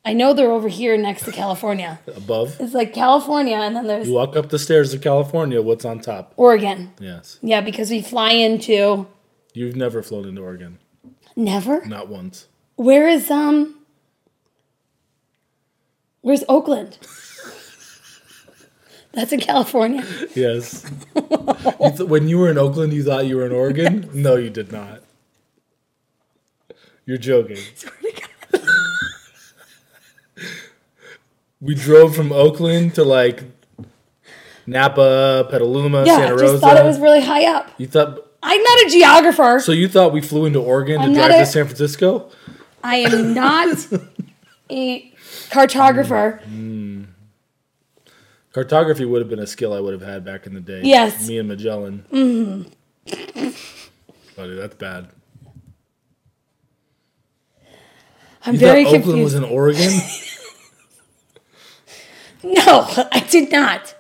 S1: I know they're over here next to California.
S2: Above,
S1: It's like California, and then there's
S2: you walk up the stairs of California. What's on top?
S1: Oregon.
S2: Yes,
S1: Yeah, because we fly into
S2: you've never flown into Oregon,
S1: never.
S2: not once.
S1: Where is um? Where's Oakland? That's in California.
S2: Yes. You th- when you were in Oakland, you thought you were in Oregon? No, you did not. You're joking. we drove from Oakland to like Napa, Petaluma,
S1: Yeah,
S2: Santa
S1: I
S2: Rosa.
S1: just thought it was really high up.
S2: you thought
S1: I'm not a geographer.
S2: so? You thought we flew into Oregon to
S1: I'm
S2: drive
S1: not
S2: to San Francisco?
S1: I am not a cartographer. Mm.
S2: Cartography would have been a skill I would have had back in the day.
S1: Yes.
S2: Me and Magellan. Mm-hmm. Buddy, that's bad.
S1: I'm
S2: You
S1: very
S2: thought Oakland was in Oregon?
S1: no, I did not.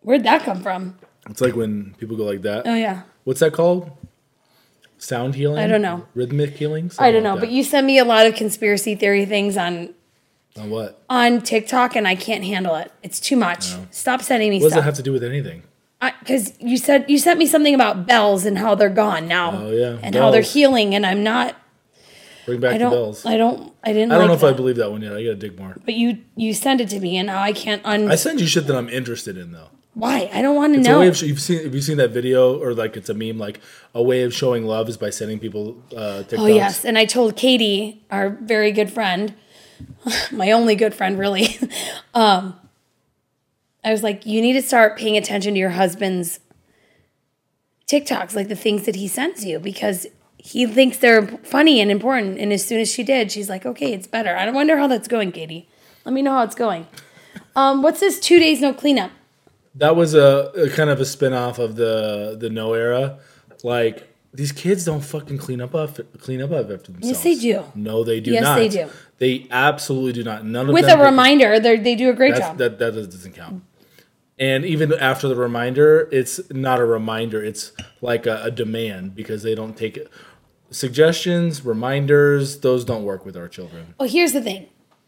S1: Where'd that come from?
S2: it's like when people go like that.
S1: Oh yeah,
S2: What's that called? Sound healing?
S1: I don't know.
S2: Rhythmic healing?
S1: I don't know, but you send me a lot of conspiracy theory things on
S2: On what?
S1: on TikTok, and I can't handle it. It's too much. Stop sending me stuff.
S2: What does that
S1: stuff.
S2: have to do with anything?
S1: Because you said you sent me something about bells and how they're gone now.
S2: Oh, yeah,
S1: and how they're healing, and I'm not.
S2: Bring back
S1: I
S2: the
S1: don't.
S2: bells. I,
S1: don't. I didn't.
S2: I don't
S1: like
S2: know if
S1: that.
S2: I believe that one yet. I gotta dig more.
S1: But you you send it to me, and now I can't un.
S2: I send you shit that I'm interested in though.
S1: why? I don't want to
S2: It's
S1: know.
S2: of you've seen have you seen that video or like it's a meme like a way of showing love is by sending people uh TikToks.
S1: Oh yes, and I told Katie, our very good friend, my only good friend really. um, I was like, you need to start paying attention to your husband's TikToks, like the things that he sends you, because he thinks they're funny and important. And as soon as she did, she's like, okay, it's better. I don't wonder how that's going, Katie. Let me know how it's going. Um, what's this? Two days no cleanup.
S2: That was a, a kind of a spin off of the the no era. Like these kids don't fucking clean up after, clean up after themselves.
S1: Yes, they do.
S2: No, they do
S1: Yes,
S2: not.
S1: Yes, they do.
S2: They absolutely do not. None of them.
S1: With
S2: them
S1: a reminder, they they do a great job.
S2: that that doesn't count. And even after the reminder, it's not a reminder. It's like a, a demand because they don't take it. Suggestions, reminders, those don't work with our children.
S1: Well, here's the thing.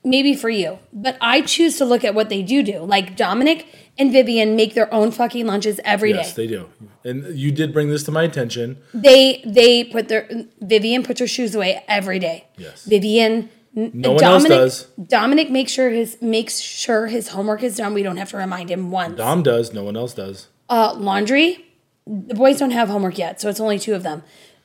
S1: Maybe for you, but I choose to look at what they do do. Like Dominic and Vivian make their own fucking lunches every day.
S2: Yes, they do. And you did bring this to my attention.
S1: They they put their Vivian puts her shoes away every day.
S2: Yes.
S1: Vivian.
S2: No one else does.
S1: Dominic makes sure his makes sure his homework is done. We don't have to remind him once.
S2: Dom does. No one else does.
S1: Uh, laundry. The boys don't have homework yet, so it's only two of them.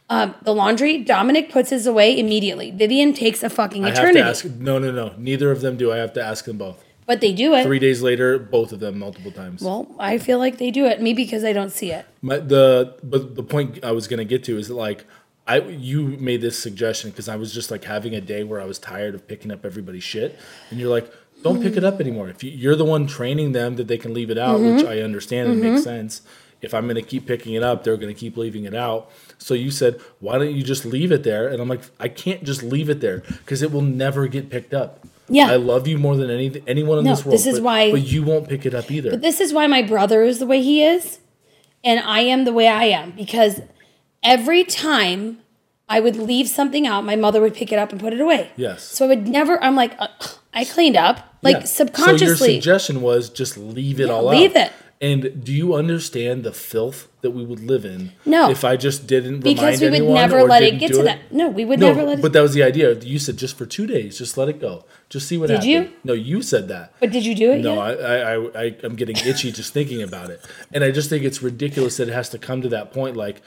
S1: Um, the laundry. Dominic puts his away immediately. Vivian takes a fucking
S2: I have
S1: eternity.
S2: to ask. No, no, no. Neither of them do. I have to ask them both.
S1: but they do it.
S2: Three days later, both of them multiple times.
S1: Well, I feel like they do it. Maybe because I don't see it.
S2: My, the but the point I was gonna get to is that like I you made this suggestion because I was just like having a day where I was tired of picking up everybody's shit, and you're like, don't pick it up anymore. If you, you're the one training them that they can leave it out, which I understand and makes sense. If I'm gonna keep picking it up, they're gonna keep leaving it out. So you said, why don't you just leave it there? And I'm like, I can't just leave it there because it will never get picked up.
S1: Yeah.
S2: I love you more than any anyone in
S1: No,
S2: this world.
S1: this is
S2: but,
S1: why-
S2: but you won't pick it up either.
S1: But this is why my brother is the way he is, and I am the way I am because every time I would leave something out, my mother would pick it up and put it away.
S2: Yes.
S1: So I would never. I'm like, uh, I cleaned up, like
S2: Yeah.
S1: subconsciously.
S2: So your suggestion was just leave it all out.
S1: leave it.
S2: And do you understand the filth that we would live in?
S1: No.
S2: If I just didn't
S1: because
S2: remind
S1: we would never let it get to that. No, we would
S2: No,
S1: never let it.
S2: but that was the idea. You said just for two days, just let it go. Just see what
S1: Did
S2: happens.
S1: you?
S2: No, you said that.
S1: but did you do it?
S2: No,
S1: yet?
S2: I, I, I, I, I'm getting itchy just thinking about it, and I just think it's ridiculous that it has to come to that point. Like,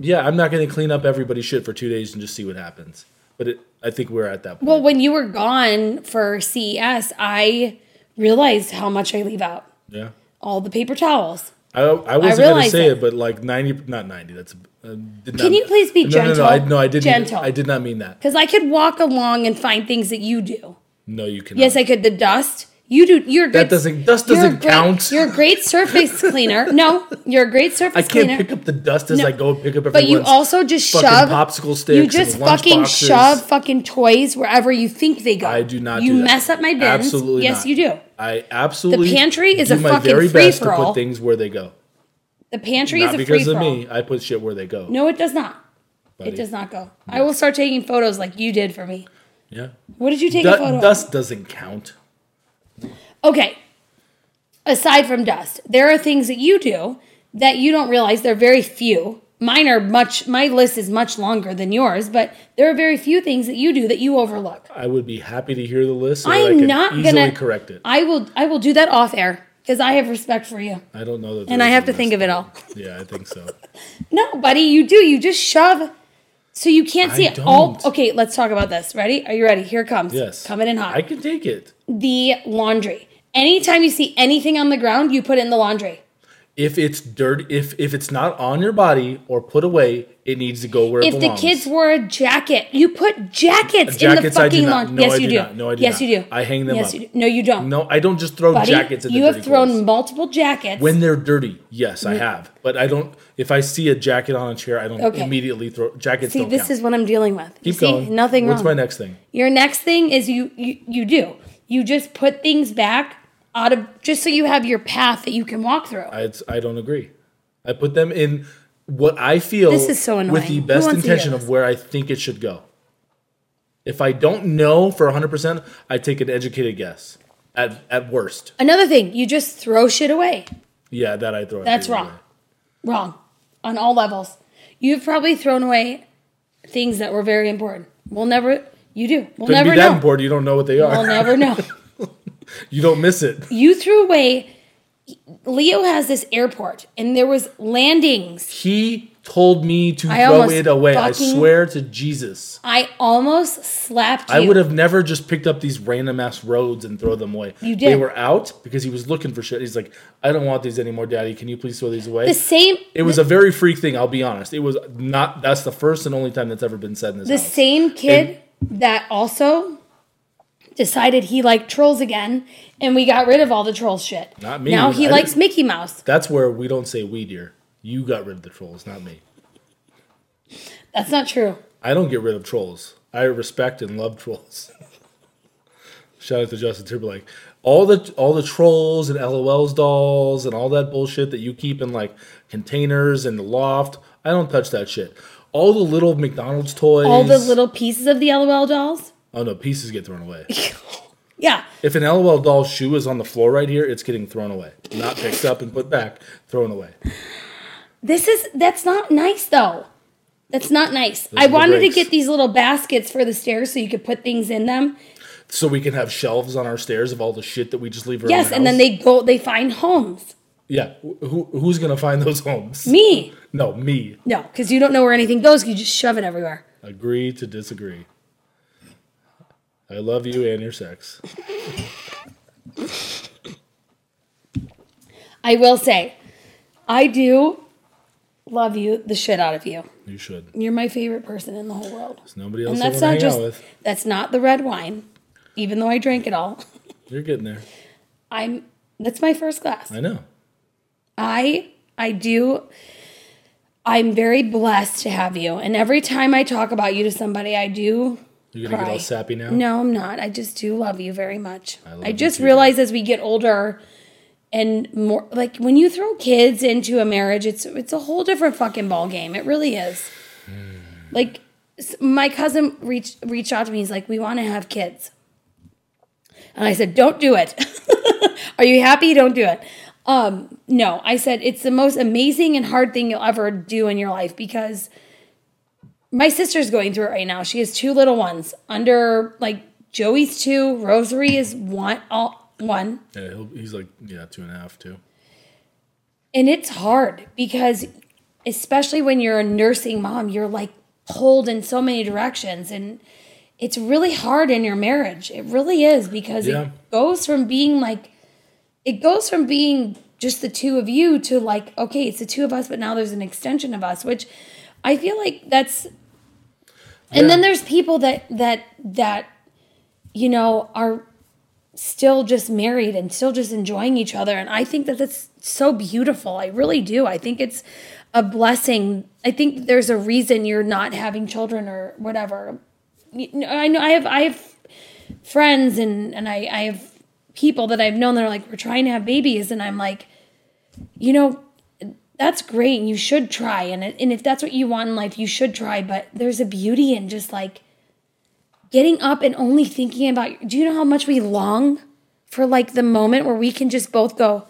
S2: yeah, I'm not going to clean up everybody's shit for two days and just see what happens. But it, I think we're at that point.
S1: Well, when you were gone for CES, I realized how much I leave out.
S2: yeah.
S1: All the paper towels.
S2: I, I wasn't going to say
S1: it.
S2: it, but like ninety, not ninety. That's. Uh, did
S1: Can you please be
S2: no, No,
S1: gentle?
S2: no, I, no, I didn't.
S1: Gentle.
S2: I did not mean that.
S1: Because I could walk along and find things that you do.
S2: No, you cannot.
S1: Yes, I could. The dust. You do. You're great,
S2: That doesn't- dust
S1: you're a
S2: doesn't
S1: great- You're a great surface cleaner. No, you're a great surface cleaner.
S2: I can't
S1: cleaner.
S2: pick up the dust as
S1: No,
S2: I go pick up
S1: but you also just shove
S2: popsicle sticks.
S1: You just fucking
S2: boxes.
S1: shove fucking toys wherever you think they go.
S2: I do not.
S1: You
S2: do that.
S1: mess up my bins.
S2: Absolutely
S1: Yes,
S2: not.
S1: you do.
S2: I absolutely.
S1: The pantry is a
S2: my
S1: fucking
S2: very best to
S1: free-for-all.
S2: put things where they go.
S1: The pantry
S2: Not
S1: is a
S2: because
S1: free
S2: of
S1: for all.
S2: me. I put shit where they go.
S1: No, it does not.
S2: buddy.
S1: It does not go. I will start taking photos like you did for me.
S2: Yeah.
S1: What did you take
S2: Du-
S1: a photo? of?
S2: dust doesn't count.
S1: Okay. Aside from dust, there are things that you do that you don't realize. There are very few. Mine are much. My list is much longer than yours, but there are very few things that you do that you overlook.
S2: I would be happy to hear the list so
S1: I'm not
S2: easily
S1: gonna
S2: correct it.
S1: I will. I will do that off air because I have respect for you,
S2: I don't know that.
S1: and I have to think of it all.
S2: Yeah, I think so.
S1: No, buddy, you do. You just shove, so you can't see
S2: I
S1: it. All
S2: don't.
S1: okay. Let's talk about this. Ready? Are you ready? Here it comes.
S2: Yes.
S1: coming in hot.
S2: I can take it.
S1: the laundry. Anytime you see anything on the ground, you put it in the laundry.
S2: If it's dirt, if if it's not on your body or put away, it needs to go where
S1: If the kids wore a jacket, you put jackets, in the
S2: Jackets, I do
S1: fucking laundry.
S2: No,
S1: yes,
S2: I
S1: you
S2: do
S1: do.
S2: No, I do
S1: yes,
S2: not.
S1: you do.
S2: I hang them
S1: yes,
S2: up.
S1: You do. No, you don't.
S2: No, I don't just throw
S1: Buddy,
S2: jackets in the
S1: you have thrown
S2: clothes.
S1: multiple jackets.
S2: when they're dirty. Yes, I have, but I don't. If I see a jacket on a chair, I don't
S1: Okay.
S2: immediately throw jackets.
S1: see, this
S2: count.
S1: is what I'm dealing with.
S2: Keep
S1: see,
S2: going.
S1: nothing
S2: What's
S1: wrong.
S2: my next thing?
S1: Your next thing is you, you you do. You just put things back out of just so you have your path that you can walk through.
S2: I, I don't agree. I put them in what I feel
S1: This is so
S2: with the best
S1: wants to hear
S2: intention of where I think it should go. If I don't know for 100%, I take an educated guess. At, at worst.
S1: Another thing, you just throw shit away.
S2: Yeah, that I throw.
S1: That's wrong.
S2: away.
S1: Wrong. On all levels. You've probably thrown away things that were very important. We'll never you do. We'll
S2: Couldn't
S1: never
S2: be that
S1: know.
S2: important. You don't know what they are.
S1: We'll never know.
S2: you don't miss it.
S1: you threw away Leo has this airport and there was landings.
S2: He told me to
S1: I
S2: throw it away. I
S1: fucking-
S2: swear to Jesus.
S1: I almost slapped you.
S2: I would have never just picked up these random ass roads and throw them away.
S1: You
S2: They
S1: did.
S2: were out because he was looking for shit. He's like, I don't want these anymore, Daddy. Can you please throw these away?
S1: the same
S2: It was a very freak thing. I'll be honest. It was not. That's the first and only time that's ever been said in this
S1: the
S2: house.
S1: same kid that also decided he liked trolls again and we got rid of all the troll shit.
S2: Not me.
S1: Now he
S2: I
S1: likes
S2: didn't-
S1: Mickey Mouse.
S2: That's where we don't say we, dear. You got rid of the trolls, not me.
S1: That's not true.
S2: I don't get rid of trolls. I respect and love trolls. Shout out to Justin Timberlake. All the all the trolls and LOL's dolls and all that bullshit that you keep in like containers in the loft. I don't touch that shit. All the little McDonald's toys.
S1: All the little pieces of the LOL dolls.
S2: Oh no, pieces get thrown away.
S1: Yeah.
S2: If an LOL doll shoe is on the floor right here, it's getting thrown away. Not picked up and put back, thrown away.
S1: This is that's not nice though. That's not nice. I
S2: are the
S1: wanted to get these little baskets for the stairs so you could put things in them.
S2: So we can have shelves on our stairs of all the shit that we just leave around
S1: Yes, and then they go they find homes.
S2: Yeah. Who, who's gonna find those homes?
S1: Me.
S2: No, me.
S1: No, because you don't know where anything goes, you just shove it everywhere.
S2: Agree to disagree. I love you and your sex.
S1: I will say, I do love you the shit out of you.
S2: You should.
S1: You're my favorite person in the whole world.
S2: There's nobody else
S1: And that's not just that's not the red wine, even though I drank it all.
S2: You're getting there.
S1: I'm that's my first glass.
S2: I know.
S1: I I do I'm very blessed to have you. And every time I talk about you to somebody, I do
S2: You're gonna
S1: cry.
S2: get all sappy now.
S1: No, I'm not. I just do love you very much.
S2: I
S1: I, just realize as we get older and more like when you throw kids into a marriage, it's it's a whole different fucking ball game. It really is. Hmm. Like my cousin reached reached out to me. He's like, "We want to have kids," and I said, "Don't do it. Are you happy? Don't do it." Um, no, I said it's the most amazing and hard thing you'll ever do in your life because my sister's going through it right now. She has two little ones under like Joey's two, Rosary is one, all one,
S2: Yeah, he'll, he's like yeah, two and a half too.
S1: and it's hard because especially when you're a nursing mom, you're like pulled in so many directions and it's really hard in your marriage. It really is because
S2: Yeah.
S1: it goes from being like it goes from being just the two of you to like okay, it's the two of us but now there's an extension of us, which I feel like that's and
S2: Yeah.
S1: then there's people that that that you know are still just married and still just enjoying each other and i think that that's so beautiful. I really do. I think it's a blessing. I think there's a reason you're not having children or whatever. I know i have i have friends and and i i have people that i've known that are like we're trying to have babies and i'm like you know that's great and you should try and it, and if that's what you want in life you should try but there's a beauty in just like getting up and only thinking about do you know how much we long for like the moment where we can just both go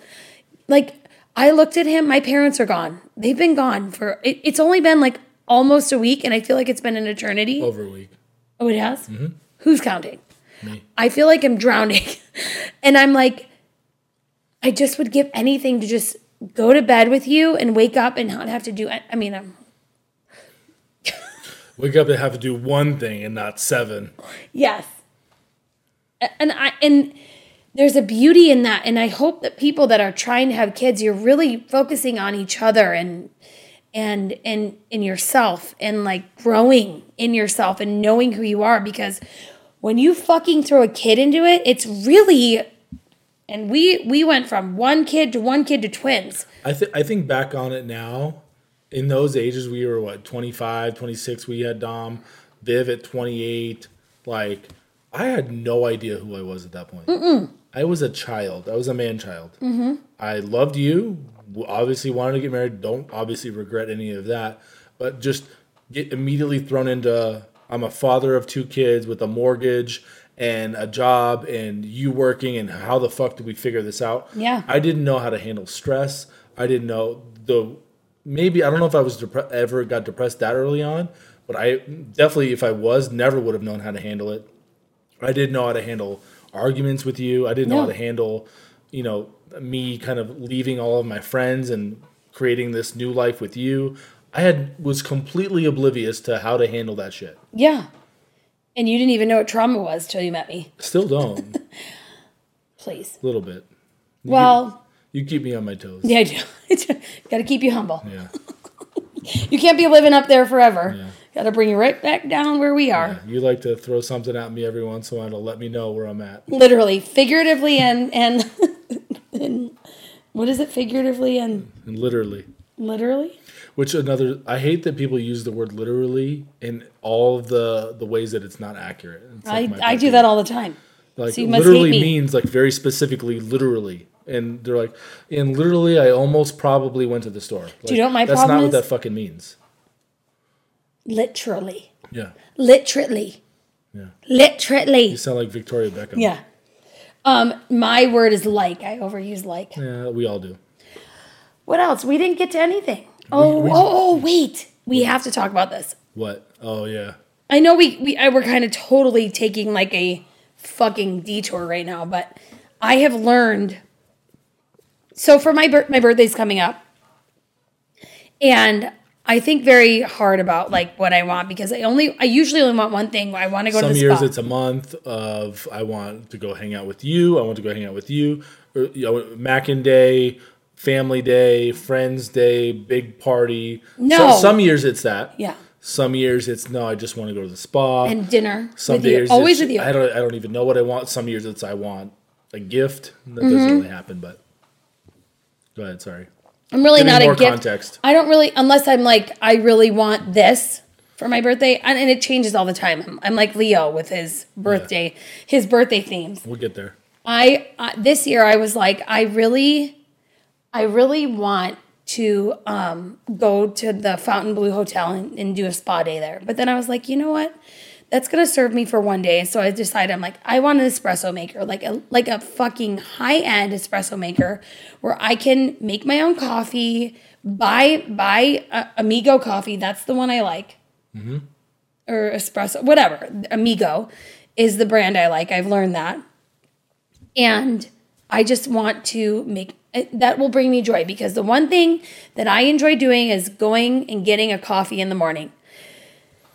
S1: like i looked at him my parents are gone. They've been gone for it, it's only been like almost a week and i feel like it's been an eternity.
S2: Over a week.
S1: oh it has? Mm-hmm. Who's counting?
S2: Me.
S1: i feel like i'm drowning and i'm like i just would give anything to just go to bed with you and wake up and not have to do i mean i'm
S2: Wake up and have to do one thing and not seven.
S1: Yes. And I and there's a beauty in that and I hope that people that are trying to have kids you're really focusing on each other and and and in yourself and like growing in yourself and knowing who you are because when you fucking throw a kid into it it's really and we we went from one kid to one kid to twins.
S2: I think I think back on it now. In those ages, we were what 25, 26. We had Dom, Viv at 28. Like, I had no idea who I was at that point. I was a child. I was a man child. Mm-hmm. I loved you. Obviously, wanted to get married. Don't obviously regret any of that. But just get immediately thrown into. I'm a father of two kids with a mortgage and a job, and you working. And how the fuck did we figure this out?
S1: Yeah.
S2: I didn't know how to handle stress. I didn't know the maybe I don't know if I was depre- ever got depressed that early on, but I definitely if I was never would have known how to handle it. I didn't know how to handle arguments with you. I didn't know how to handle, you know, me kind of leaving all of my friends and creating this new life with you. I had was completely oblivious to how to handle that shit.
S1: Yeah. And you didn't even know what trauma was till you met me.
S2: Still don't.
S1: Please.
S2: A little bit.
S1: Well,
S2: You keep me on my toes.
S1: yeah, I do. Got to keep you humble.
S2: Yeah.
S1: You can't be living up there forever.
S2: Yeah.
S1: Got to bring you right back down where we are. Yeah.
S2: You like to throw something at me every once in a while to let me know where I'm at.
S1: Literally, figuratively, and and, and what is it? Figuratively and
S2: And literally.
S1: literally.
S2: Which another I hate that people use the word literally in all the the ways that it's not accurate. It's like
S1: I I do that all the time.
S2: Like
S1: so
S2: literally
S1: me.
S2: means like very specifically literally. And they're like, and literally I almost probably went to the store. Like,
S1: you know what my
S2: That's
S1: problem That's
S2: not
S1: is?
S2: what that fucking means.
S1: Literally,
S2: Yeah.
S1: literally,
S2: Yeah.
S1: literally.
S2: You sound like Victoria Beckham.
S1: Yeah. Um, my word is like. I overuse like.
S2: Yeah, we all do.
S1: What else? We didn't get to anything. Oh,
S2: we-
S1: oh, oh, wait. We have to talk about this.
S2: What? Oh yeah.
S1: I know we we I, we're kind of totally taking like a fucking detour right now, but I have learned. So for my my birthday's coming up, and I think very hard about like what I want because I only I usually only want one thing. I want to go
S2: Some
S1: to
S2: years
S1: spa.
S2: it's a month of I want to go hang out with you. I want to go hang out with you. Or, you know, Mac and Day, family day, friends day, big party.
S1: No.
S2: So- some years it's that.
S1: Yeah.
S2: Some years it's no, I just want to go to the spa.
S1: And dinner.
S2: some
S1: with you.
S2: years
S1: Always with you.
S2: I don't I don't even know what I want. Some years it's I want a gift. That
S1: Mm-hmm.
S2: doesn't really happen, but go ahead, sorry.
S1: I'm really
S2: Give
S1: not
S2: more
S1: a gift.
S2: context.
S1: I don't really, unless I'm like, I really want this for my birthday, and, and it changes all the time. I'm, I'm like Leo with his birthday, his birthday themes.
S2: We'll get there.
S1: I uh, this year I was like, I really, I really want to um, go to the Fontainebleau Hotel and, and do a spa day there. But then I was like, you know what? That's gonna serve me for one day. So I decided I'm like, I want an espresso maker, like a like a fucking high end espresso maker, where I can make my own coffee, buy buy uh, Amigo coffee. That's the one I like or espresso, whatever. Amigo is the brand I like. I've learned that. And I just want to make that will bring me joy because the one thing that I enjoy doing is going and getting a coffee in the morning.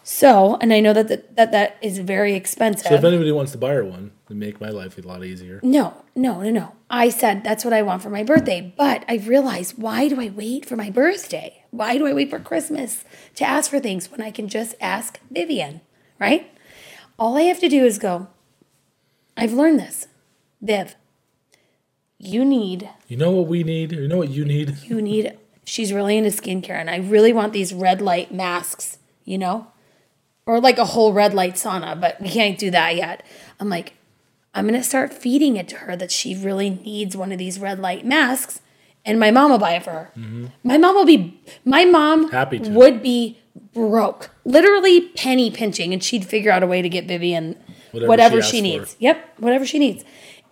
S1: So, and I know that that, that, that is very expensive.
S2: So if anybody wants to buy her one, it'd make my life a lot easier.
S1: No, no, no, no. I said that's what I want for my birthday. But I realized why do I wait for my birthday? Why do I wait for Christmas to ask for things when I can just ask Vivian, right? All I have to do is go, I've learned this. Viv, you need,
S2: You know what we need? You know what you need?
S1: you need, she's really into skincare and I really want these red light masks, you know? Or like a whole red light sauna, but we can't do that yet. I'm like, I'm gonna start feeding it to her that she really needs one of these red light masks, and my mom will buy it for her. My mom will be, my mom
S2: Mm-hmm. Happy to.
S1: would be broke, literally penny pinching, and she'd figure out a way to get Vivian
S2: Whatever
S1: whatever,
S2: she
S1: she,
S2: asks for.
S1: needs. Yep, whatever she needs.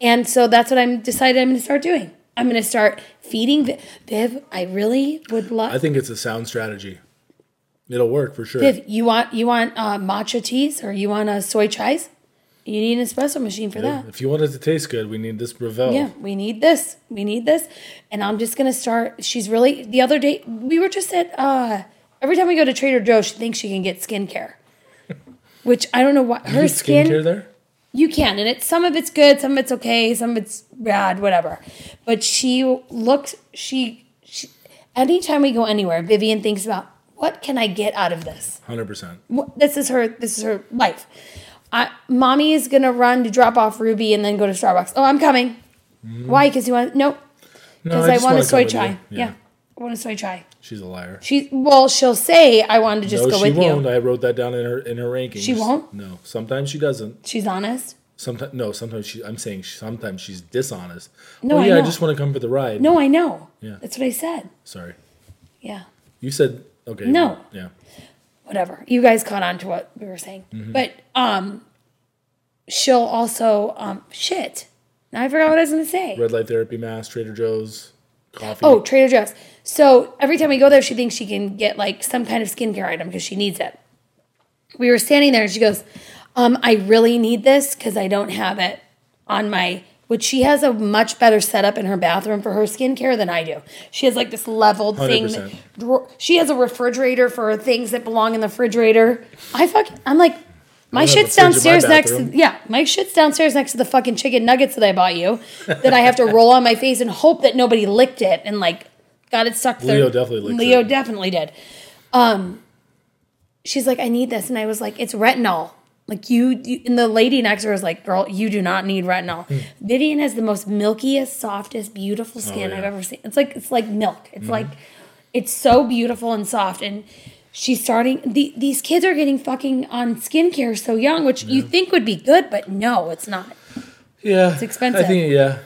S1: And so that's what I'm decided I'm gonna start doing. I'm gonna start feeding Viv. Viv I really would love.
S2: I think it's a sound strategy. It'll work for sure.
S1: Viv, you want you want uh, matcha teas or you want a soy chais? You need an espresso machine for that.
S2: If you want it to taste good, we need this Breville.
S1: Yeah, we need this. We need this. And I'm just gonna start. She's really the other day we were just at uh every time we go to Trader Joe's, she thinks she can get skincare. Which I don't know what her skin
S2: skincare there?
S1: You can, and it's some of it's good, some of it's okay, some of it's bad, whatever. But she looks she, she anytime we go anywhere, Vivian thinks about what can I get out of this?
S2: Hundred percent.
S1: This is her this is her life. I, mommy is gonna run to drop off Ruby and then go to Starbucks. Oh, I'm coming. Mm-hmm. Why? Because you want nope.
S2: No,
S1: Because I, want a soy chai.
S2: you.
S1: Yeah. I want a soy chai.
S2: She's a liar.
S1: She well, she'll say I wanted to just
S2: no,
S1: go with you. she won't.
S2: I wrote that down in her in her rankings.
S1: She won't?
S2: No, sometimes she doesn't.
S1: She's honest.
S2: Sometimes no, sometimes she. I'm saying sometimes she's dishonest.
S1: No,
S2: oh
S1: I
S2: yeah, I,
S1: know.
S2: just want to come for the ride.
S1: No, I know.
S2: Yeah.
S1: That's what I said.
S2: sorry.
S1: Yeah.
S2: You said okay.
S1: No.
S2: Yeah.
S1: whatever. You guys caught on to what we were saying.
S2: Mm-hmm.
S1: But um she'll also um shit. Now I forgot what I was gonna say.
S2: Red light therapy mask, Trader Joe's, coffee.
S1: Oh, Trader Joe's. So every time we go there, she thinks she can get like some kind of skincare item because she needs it. We were standing there and she goes, um, I really need this because I don't have it on my which she has a much better setup in her bathroom for her skincare than I do. She has like this leveled thing.
S2: 100%.
S1: drawer- She has a refrigerator for things that belong in the refrigerator. I fuck. I'm like, my
S2: I don't have a
S1: shit's
S2: in my
S1: downstairs next to yeah, my shit's downstairs next to the fucking chicken nuggets that I bought you. that I have to roll on my face and hope that nobody licked it and like got it stuck there.
S2: Leo definitely licked
S1: Leo
S2: it.
S1: definitely did. Um, she's like, I need this, and I was like, it's retinol. Like you, you and the lady next to her was like, girl, you do not need retinol. Vivian has the most milkiest, softest, beautiful skin
S2: Hmm. Oh, yeah.
S1: I've ever seen. It's like it's like milk. It's
S2: Mm-hmm.
S1: like it's so beautiful and soft and. She's starting. The, these kids are getting fucking on skincare so young, which you think would be good, but no, it's not.
S2: Yeah,
S1: It's expensive.
S2: I think yeah.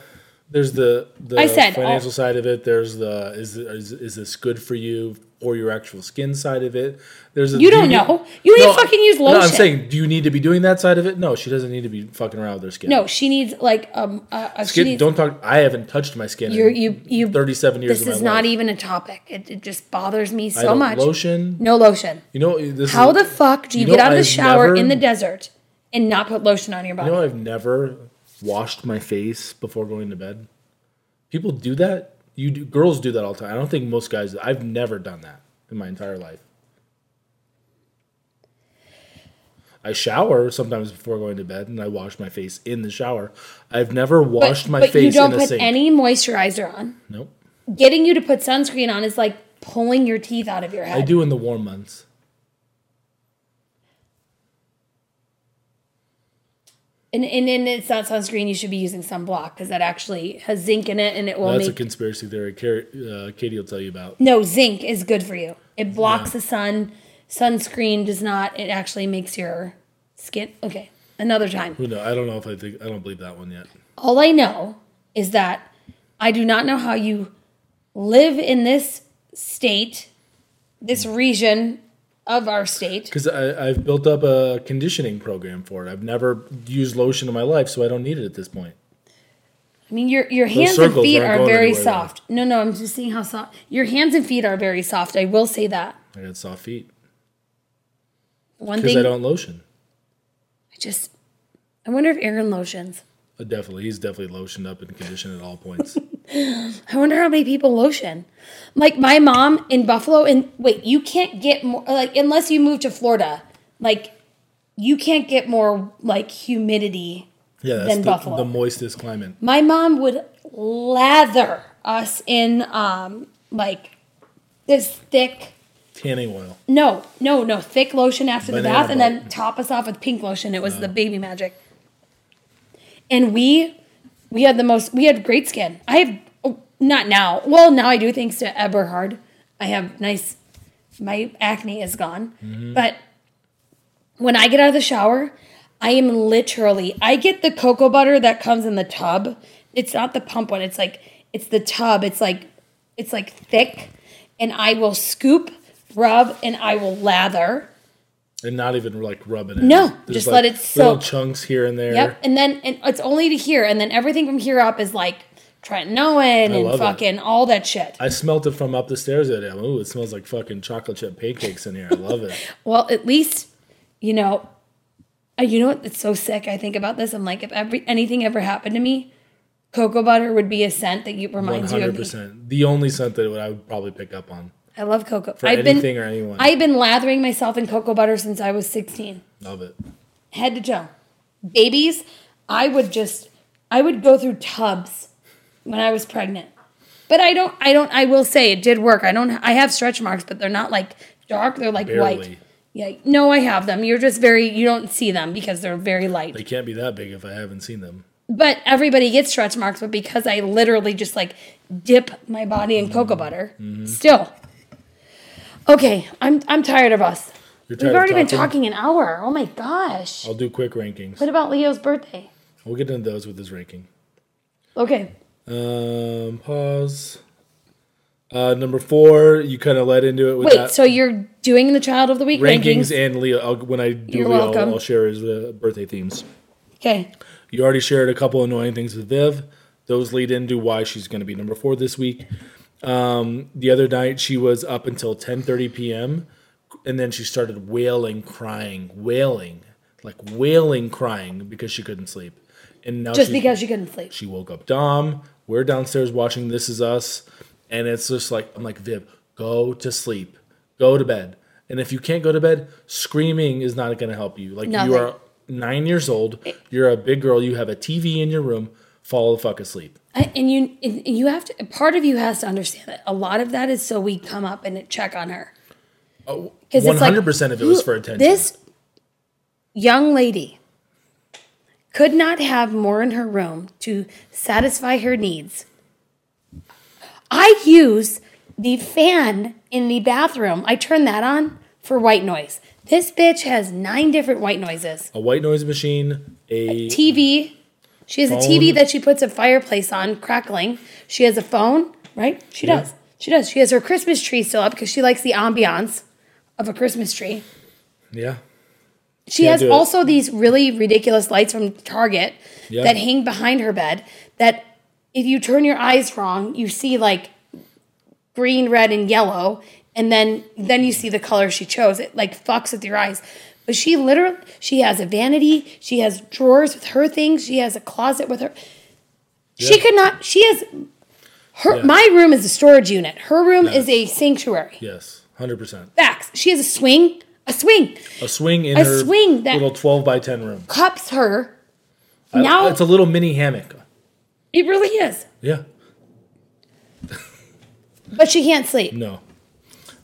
S2: There's the the
S1: I said,
S2: financial
S1: oh.
S2: side of it. There's the is, is is this good for you or your actual skin side of it. There's a,
S1: You
S2: do
S1: don't know. You need fucking use
S2: No, I'm saying, do you need to be doing that side of it? No, she doesn't need to be fucking around with her skin.
S1: No, she needs like um. Uh, uh, she
S2: skin.
S1: needs,
S2: Don't talk. I haven't touched my skin.
S1: You're,
S2: in
S1: you you
S2: 37 years.
S1: This is not
S2: life.
S1: even a topic. It, it just bothers me so much.
S2: Lotion.
S1: No lotion.
S2: You know this.
S1: How
S2: is,
S1: the fuck do you,
S2: You know,
S1: get out of the
S2: I've
S1: shower
S2: never-
S1: in the desert and not put lotion on your body?
S2: You know, I've never washed my face before going to bed. People do that. You do, girls do that all the time. I don't think most guys. I've never done that in my entire life. I shower sometimes before going to bed, and I wash my face in the shower. I've never washed my
S1: but
S2: face
S1: you don't
S2: in
S1: put
S2: sink.
S1: any moisturizer on.
S2: nope.
S1: getting you to put sunscreen on is like pulling your teeth out of your head.
S2: I do in the warm months.
S1: And, and, and it's not sunscreen. You should be using sunblock because that actually has zinc in it and it will
S2: That's a conspiracy theory. Uh, Katie will tell you about.
S1: no, zinc is good for you. It blocks
S2: Yeah.
S1: the sun. Sunscreen does not. It actually makes your skin. Okay, another time.
S2: Who know? I don't know if I think I don't believe that one yet.
S1: All I know is that I do not know how you live in this state, this region of our state.
S2: Because I've built up a conditioning program for it. I've never used lotion in my life, so I don't need it at this point.
S1: I mean, your your hands and feet are very
S2: anywhere, though.
S1: soft. No, no, I'm just seeing how soft your hands and feet are very soft. I will say that.
S2: I got soft feet
S1: One
S2: because
S1: thing
S2: I
S1: I,
S2: don't lotion.
S1: I just I wonder if Aaron lotions.
S2: Definitely, he's definitely lotioned up and conditioned at all points.
S1: I wonder how many people lotion. Like my mom in Buffalo, and wait, you can't get more like unless you move to Florida. Like you can't get more like humidity.
S2: Yeah, that's
S1: Than
S2: the,
S1: Buffalo.
S2: the moistest climate.
S1: My mom would lather us in um like this thick
S2: Tanning oil.
S1: no no no thick lotion after the
S2: Banana
S1: bath and then top us off with pink lotion. It was the baby magic. And we we had the most we had great skin. I have oh, not now. Well, now I do thanks to Eberhard. I have nice my acne is gone.
S2: Mm-hmm.
S1: But when I get out of the shower, I am literally I get the cocoa butter that comes in the tub. It's not the pump one. It's like it's the tub. It's like it's like thick and I will scoop, rub and I will lather.
S2: And not even like rubbing it.
S1: No,
S2: There's,
S1: just let it
S2: Little chunks here and there.
S1: Yep. And then and it's only to here and then everything from here up is like tretinoin and
S2: love it.
S1: fucking all that shit.
S2: I smelt it from up the stairs the other day. Ooh, it smells like fucking chocolate chip pancakes in here. I love it.
S1: Well, at least, you know, uh, you know what? It's so sick. I think about this. I'm like, if every anything ever happened to me, cocoa butter would be a scent that you
S2: One
S1: reminds you
S2: hundred
S1: of me.
S2: percent. The only scent that I would probably pick up on
S1: I love cocoa.
S2: for
S1: I've
S2: anything
S1: been
S2: or anyone.
S1: I've been lathering myself in cocoa butter since I was 16,
S2: love it.
S1: head to toe. Babies, I would just I would go through tubs when I was pregnant. But I don't I don't I will say it did work. I don't I have stretch marks, but they're not like dark, they're like white. Yeah, no, I have them. You're just very you don't see them because they're very light.
S2: They can't be that big if I haven't seen them.
S1: But everybody gets stretch marks, but because I literally just like dip my body in cocoa butter,
S2: Mm-hmm.
S1: still. Okay, I'm I'm tired of us.
S2: You're tired
S1: We've already been talking an hour. Oh my gosh.
S2: I'll do quick rankings.
S1: What about Leo's birthday?
S2: We'll get into those with his ranking.
S1: Okay.
S2: Um, pause. Uh, number four, you kind of led into it with
S1: Wait,
S2: that
S1: so you're doing the child of the week
S2: rankings,
S1: rankings?
S2: and Leo. I'll, when I do
S1: You're
S2: Leo, I'll,
S1: welcome.
S2: I'll share his uh, birthday themes.
S1: Okay.
S2: You already shared a couple annoying things with Viv. Those lead into why she's going to be number four this week. Um, the other night she was up until 10:30 p.m. and then she started wailing, crying, wailing, like wailing, crying because she couldn't sleep. And now
S1: Just
S2: she's-
S1: because she couldn't sleep.
S2: she woke up Dom. We're downstairs watching This Is Us, and it's just like I'm like Viv, go to sleep, go to bed. And if you can't go to bed, screaming is not going to help you. Like
S1: Nothing.
S2: you are nine years old, you're a big girl, you have a TV in your room, fall the fuck asleep.
S1: And you and you have to part of you has to understand that a lot of that is so we come up and check on her.
S2: Oh,
S1: 'Cause it's like,
S2: hundred percent of it was for attention.
S1: This young lady could not have more in her room to satisfy her needs. I use the fan in the bathroom. I turn that on for white noise. This bitch has nine different white noises.
S2: a white noise machine, a
S1: TV. She has a TV that she puts a fireplace on, crackling. She has a phone, right? She
S2: Yeah.
S1: does. She does. She has her Christmas tree still up because she likes the ambiance of a Christmas tree.
S2: yeah,
S1: She
S2: Can't
S1: has also these really ridiculous lights from Target
S2: Yeah.
S1: that hang behind her bed that if you turn your eyes wrong, you see like green, red, and yellow, and then then you see the color she chose. It like fucks with your eyes. But she literally she has a vanity, she has drawers with her things, she has a closet with her. She
S2: Yeah.
S1: could not she has her
S2: Yeah.
S1: my room is a storage unit. Her room is a sanctuary.
S2: yes, hundred percent.
S1: Facts. She has a swing, a swing.
S2: A swing in
S1: A
S2: her
S1: swing that-
S2: little twelve by ten room.
S1: Cups her.
S2: I-
S1: Now
S2: it's a little mini hammock.
S1: It really is.
S2: Yeah,
S1: But she can't sleep.
S2: No.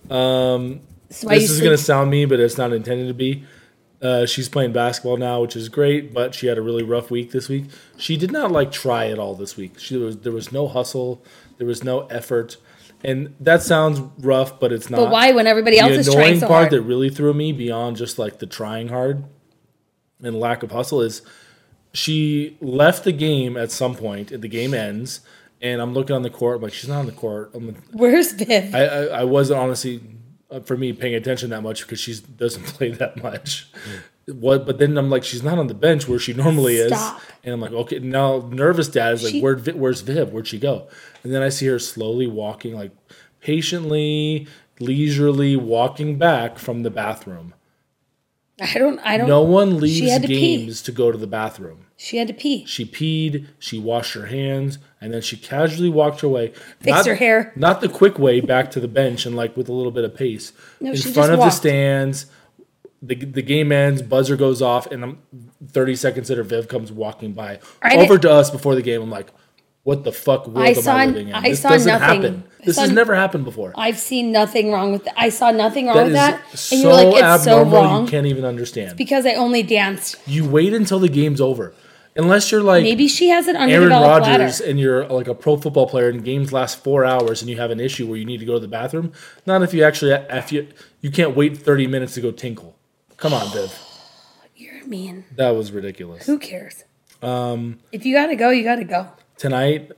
S1: Um, why
S2: this is going to sound mean, but it's not intended to be. Uh, she's playing basketball now, which is great, but she had a really rough week this week. She did not like try at all this week. She there was there was no hustle, there was no effort, and that sounds rough, but it's not.
S1: But why when everybody else
S2: the
S1: is
S2: annoying
S1: trying so hard?
S2: The part that really threw me beyond just like the trying hard and lack of hustle is she left the game at some point. The game ends, and I'm looking on the court. I'm like, she's not on the court. I'm like,
S1: Where's Viv?
S2: I, I, I wasn't honestly Uh, for me paying attention that much because she doesn't play that much. What? But then I'm like, she's not on the bench where she normally
S1: Stop.
S2: is, and I'm like, okay. Now nervous dad is like,
S1: She-
S2: where where's Viv? Where'd she go? And then I see her slowly walking, like patiently, leisurely walking back from the bathroom.
S1: I don't. I don't.
S2: No one leaves
S1: had to pee.
S2: games to go to the bathroom.
S1: She had to pee.
S2: She peed, she washed her hands, and then she casually walked her way.
S1: Fixed
S2: not,
S1: her hair.
S2: Not the quick way back to the bench and like with a little bit of pace.
S1: No,
S2: In front of
S1: walked.
S2: the stands, the, the game ends, buzzer goes off, and I'm 30 seconds later, Viv comes walking by
S1: I
S2: over to us before the game. I'm like, what the fuck world
S1: I
S2: am
S1: saw-
S2: I living in?
S1: I
S2: this
S1: saw
S2: doesn't
S1: nothing.
S2: happen. This
S1: saw-
S2: has never happened before.
S1: I've seen nothing wrong with that. I saw nothing wrong
S2: That
S1: with that. And
S2: so
S1: you're like, it's so
S2: abnormal,
S1: wrong
S2: you can't even understand.
S1: because I only danced.
S2: You wait until the game's over. Unless you're like
S1: Maybe she has an
S2: Aaron
S1: underdeveloped
S2: Rodgers
S1: bladder.
S2: and you're like a pro football player and games last four hours and you have an issue where you need to go to the bathroom. Not if you actually if you you can't wait thirty minutes to go tinkle. Come on, Viv.
S1: You're mean.
S2: That was ridiculous.
S1: Who cares? Um, if you gotta go, you gotta go.
S2: Tonight,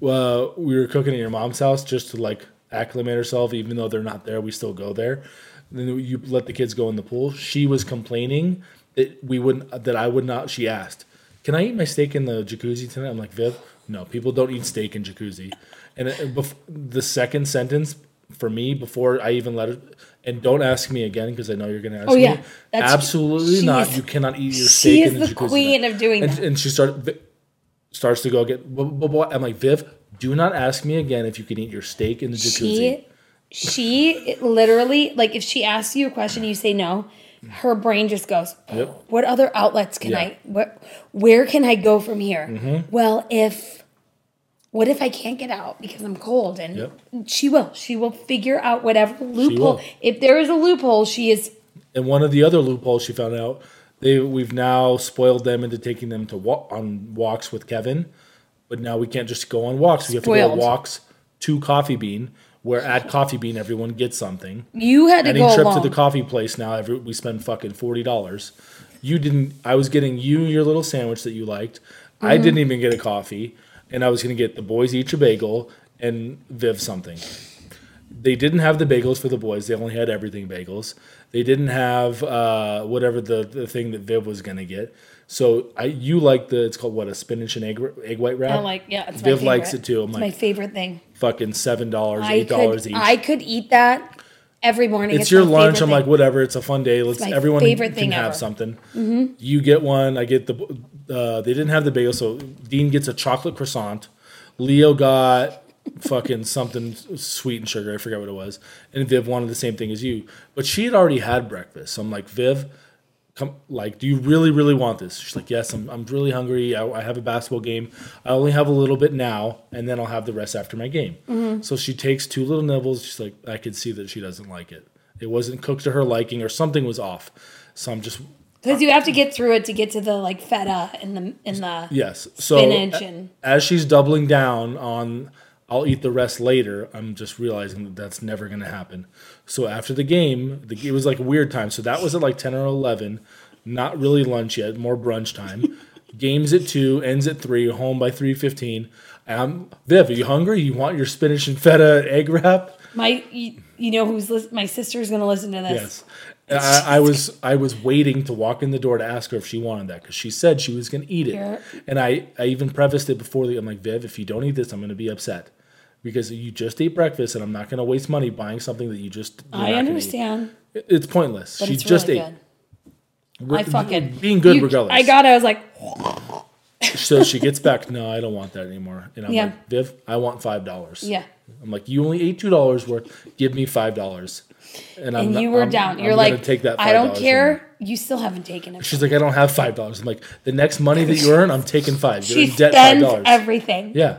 S2: well, we were cooking at your mom's house just to like acclimate herself, even though they're not there. We still go there. Then you let the kids go in the pool. She was complaining that we wouldn't that I would not. She asked, "Can I eat my steak in the jacuzzi tonight?" I'm like, "Viv, no, people don't eat steak in jacuzzi." And uh, it, bef- the second sentence for me before I even let it, and don't ask me again because I know you're going to ask
S1: Oh, yeah.
S2: me.
S1: That's-
S2: Absolutely not.
S1: is-
S2: you cannot eat your steak.
S1: she is
S2: in the,
S1: queen of doing
S2: and,
S1: that.
S2: and she started starts to go get. blah, blah, blah. I'm like, Viv, do not ask me again if you can eat your steak in the jacuzzi.
S1: She, she literally like if she asks you a question, you say no. Her brain just goes,
S2: Yep.
S1: "What other outlets can
S2: Yeah.
S1: I? What? Where can I go from here?
S2: Mm-hmm.
S1: Well, if what if I can't get out because I'm cold? And
S2: Yep.
S1: she will. She will figure out whatever loophole. If there is a loophole, she is.
S2: And one of the other loopholes she found out, they we've now spoiled them into taking them to walk on walks with Kevin, but now we can't just go on walks. We have to go on walks to Coffee Bean, where at Coffee Bean everyone gets something.
S1: You had to
S2: Any
S1: go
S2: trip
S1: along.
S2: to the coffee place now, every, we spend fucking forty dollars. You didn't. I was getting you your little sandwich that you liked. I
S1: Mm-hmm.
S2: didn't even get a coffee, and I was gonna get the boys each a bagel and Viv something. They didn't have the bagels for the boys. They only had everything bagels. They didn't have uh, whatever the, the thing that Viv was gonna get. So I you like the it's called what a spinach and egg egg white wrap.
S1: I like yeah. It's my
S2: Viv likes it too. I'm
S1: It's
S2: like
S1: my favorite thing.
S2: fucking seven dollars, eight dollars each.
S1: I could eat that every morning.
S2: it's, your lunch. I'm like, whatever. It's a fun day. Let's everyone
S1: favorite
S2: can
S1: thing
S2: have
S1: ever.
S2: something. You get one. I get the. Uh, they didn't have the bagel, so Dean gets a chocolate croissant. Leo got fucking something sweet and sugar. I forget what it was. And Viv wanted the same thing as you, but she had already had breakfast. So I'm like, Viv, come. Like, do you really, really want this? She's like, yes. I'm. I'm really hungry. I, I have a basketball game. I only have a little bit now, and then I'll have the rest after my game.
S1: Mm-hmm.
S2: So she takes two little nibbles. She's like, I could see that she doesn't like it. It wasn't cooked to her liking, or something was off. So I'm just
S1: Because you have to get through it to get to the like feta and the in the
S2: yes. So
S1: spinach and
S2: as she's doubling down on, I'll eat the rest later. I'm just realizing that that's never going to happen. So after the game, the, it was like a weird time. So that was at like ten or eleven. Not really lunch yet, more brunch time. Games at two, ends at three. Home by three fifteen. Um, Viv, are you hungry? You want your spinach and feta egg wrap?
S1: my you, you know who's lis- my sister's gonna listen to this.
S2: Yes. I, I was I was waiting to walk in the door to ask her if she wanted that because she said she was going to eat it,
S1: You're-
S2: and I, I even prefaced it before the I'm like Viv, if you don't eat this, I'm going to be upset because you just ate breakfast, and I'm not going to waste money buying something that you just.
S1: I understand,
S2: It's pointless.
S1: but
S2: she
S1: it's
S2: just
S1: really
S2: ate.
S1: good.
S2: Re-
S1: I fucking
S2: being good
S1: you-
S2: regardless.
S1: I got. it. I was like,
S2: so she gets back. No, I don't want that anymore. And I'm
S1: Yeah.
S2: like, Viv, I want five dollars.
S1: yeah.
S2: I'm like, you only ate two dollars worth. Give me five dollars. And, I'm
S1: And
S2: not-
S1: you were
S2: I'm-
S1: down.
S2: I'm
S1: You're like,
S2: take that.
S1: I don't
S2: $5 from you.
S1: care. You still haven't taken it.
S2: She's like, I don't have five dollars. I'm like, the next money that you earn, I'm taking five. You're
S1: She
S2: in debt five
S1: spends
S2: dollars.
S1: everything.
S2: Yeah.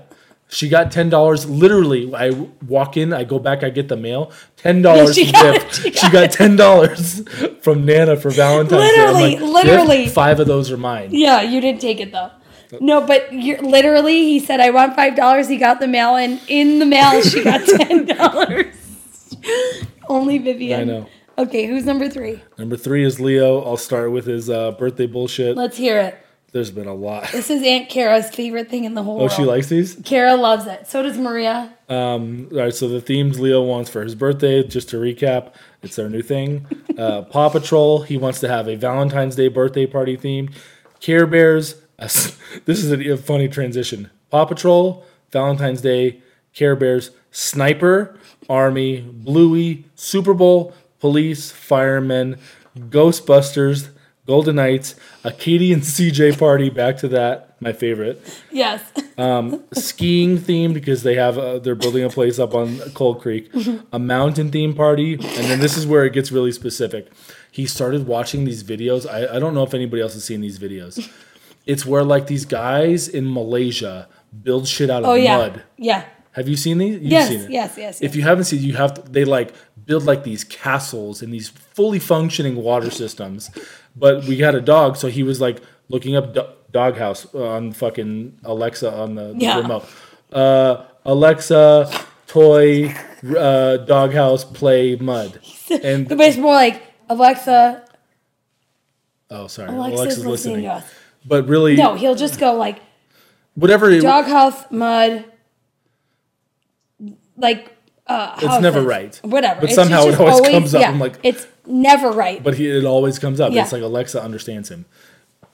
S2: She got ten dollars. Literally, I walk in, I go back, I get the mail. Ten dollars
S1: She got-
S2: gift.
S1: she
S2: She got ten dollars from Nana for Valentine's
S1: Literally,
S2: Day. I'm
S1: literally.
S2: "Gift, five of those are mine.
S1: Yeah, you didn't take it though. No, but you're, literally, he said, "I want five dollars." He got the mail, and in the mail, she got ten dollars. Only Vivian.
S2: I know.
S1: Okay, who's number three?
S2: Number three is Leo. I'll start with his uh, birthday bullshit.
S1: Let's hear it.
S2: There's been a lot.
S1: This is Aunt Kara's favorite thing in the whole
S2: Oh,
S1: world.
S2: she likes these.
S1: Kara loves it. So does Maria.
S2: Um, all right, so the themes Leo wants for his birthday, just to recap, it's our new thing. Uh, Paw Patrol, he wants to have a Valentine's Day birthday party theme. Care Bears, uh, this is a, a funny transition. Paw Patrol, Valentine's Day, Care Bears, Sniper, Army, Bluey, Super Bowl, Police, Firemen, Ghostbusters, Golden Knights, a Katie and CJ party, back to that, my favorite
S1: Yes.
S2: skiing themed because they have uh, they're building a place up on Cold Creek, a mountain theme party, and then this is where it gets really specific. He started watching these videos. I, I don't know if anybody else has seen these videos. It's where like these guys in Malaysia build shit out of
S1: Oh yeah.
S2: mud.
S1: Yeah.
S2: Have you seen these? You've
S1: Yes,
S2: seen it.
S1: yes, yes,
S2: If
S1: yes.
S2: you haven't seen, you have to. They like build like these castles and these fully functioning water systems. But we had a dog, so he was like looking up do- doghouse on fucking Alexa on the, the
S1: Yeah.
S2: remote. Uh, Alexa, toy, uh, doghouse, play mud. And
S1: But it's more like Alexa.
S2: oh, sorry,
S1: Alexa's,
S2: Alexa's,
S1: listening.
S2: listening. But really,
S1: No, he'll just go like
S2: whatever. It,
S1: doghouse, mud, like. Uh,
S2: It's never right.
S1: Whatever.
S2: But
S1: It's
S2: somehow it
S1: just
S2: always comes up. I'm like-
S1: it's never right.
S2: but he, it always comes up.
S1: Yeah.
S2: It's like Alexa understands him.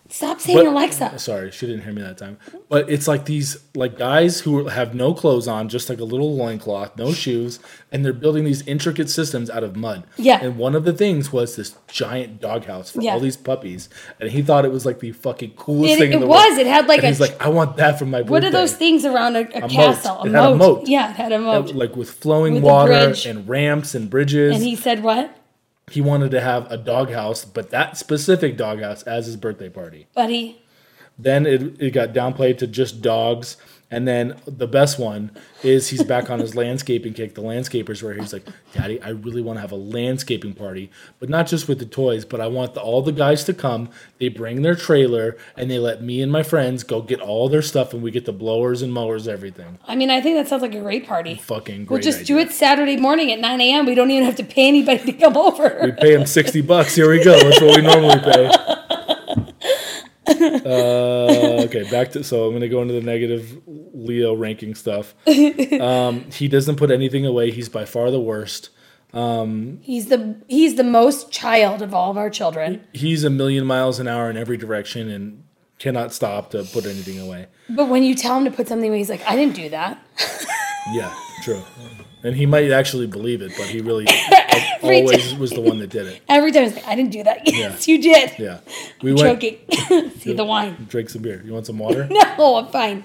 S1: Stop saying
S2: But-
S1: Alexa.
S2: Sorry, she didn't hear me that time. But it's like these like guys who have no clothes on, just like a little loincloth, no shoes, and they're building these intricate systems out of mud.
S1: Yeah.
S2: And one of the things was this giant doghouse for
S1: Yeah.
S2: all these puppies. And he thought it was like the fucking coolest
S1: It,
S2: thing in
S1: it
S2: the
S1: was.
S2: world.
S1: It had like
S2: and
S1: a.
S2: he's like, I want that for my birthday.
S1: what are those things around a, a,
S2: moat.
S1: castle?
S2: It had a moat.
S1: Yeah, it had a moat.
S2: Like with flowing
S1: With
S2: water and ramps and bridges.
S1: and he said what?
S2: He wanted to have a doghouse, but that specific doghouse as his birthday party.
S1: Buddy.
S2: Then it, it got downplayed to just dogs. And then the best one is he's back on his landscaping kick. The landscapers where he's like, Daddy, I really want to have a landscaping party, but not just with the toys, but I want the, all the guys to come. They bring their trailer and they let me and my friends go get all their stuff and we get the blowers and mowers, everything.
S1: I mean, I think that sounds like a great party.
S2: Fucking great.
S1: We'll just
S2: idea.
S1: do it Saturday morning at 9 a.m. We don't even have to pay anybody to come over.
S2: We pay them 60 bucks. Here we go. That's what we normally pay. Uh, okay, back to so I'm gonna go into the negative Leo ranking stuff. Um, he doesn't put anything away. He's by far the worst.
S1: He's the he's the most child of all of our children.
S2: He's a million miles an hour in every direction and cannot stop to put anything away.
S1: But when you tell him to put something away, he's like, I didn't do that.
S2: Yeah, true. And he might actually believe it, but he really always was the one that did it.
S1: Every time he's like, I didn't do that. Yes, you did.
S2: Yeah, we went
S1: Choking. See the wine.
S2: drink some beer. You want some water?
S1: No, I'm fine.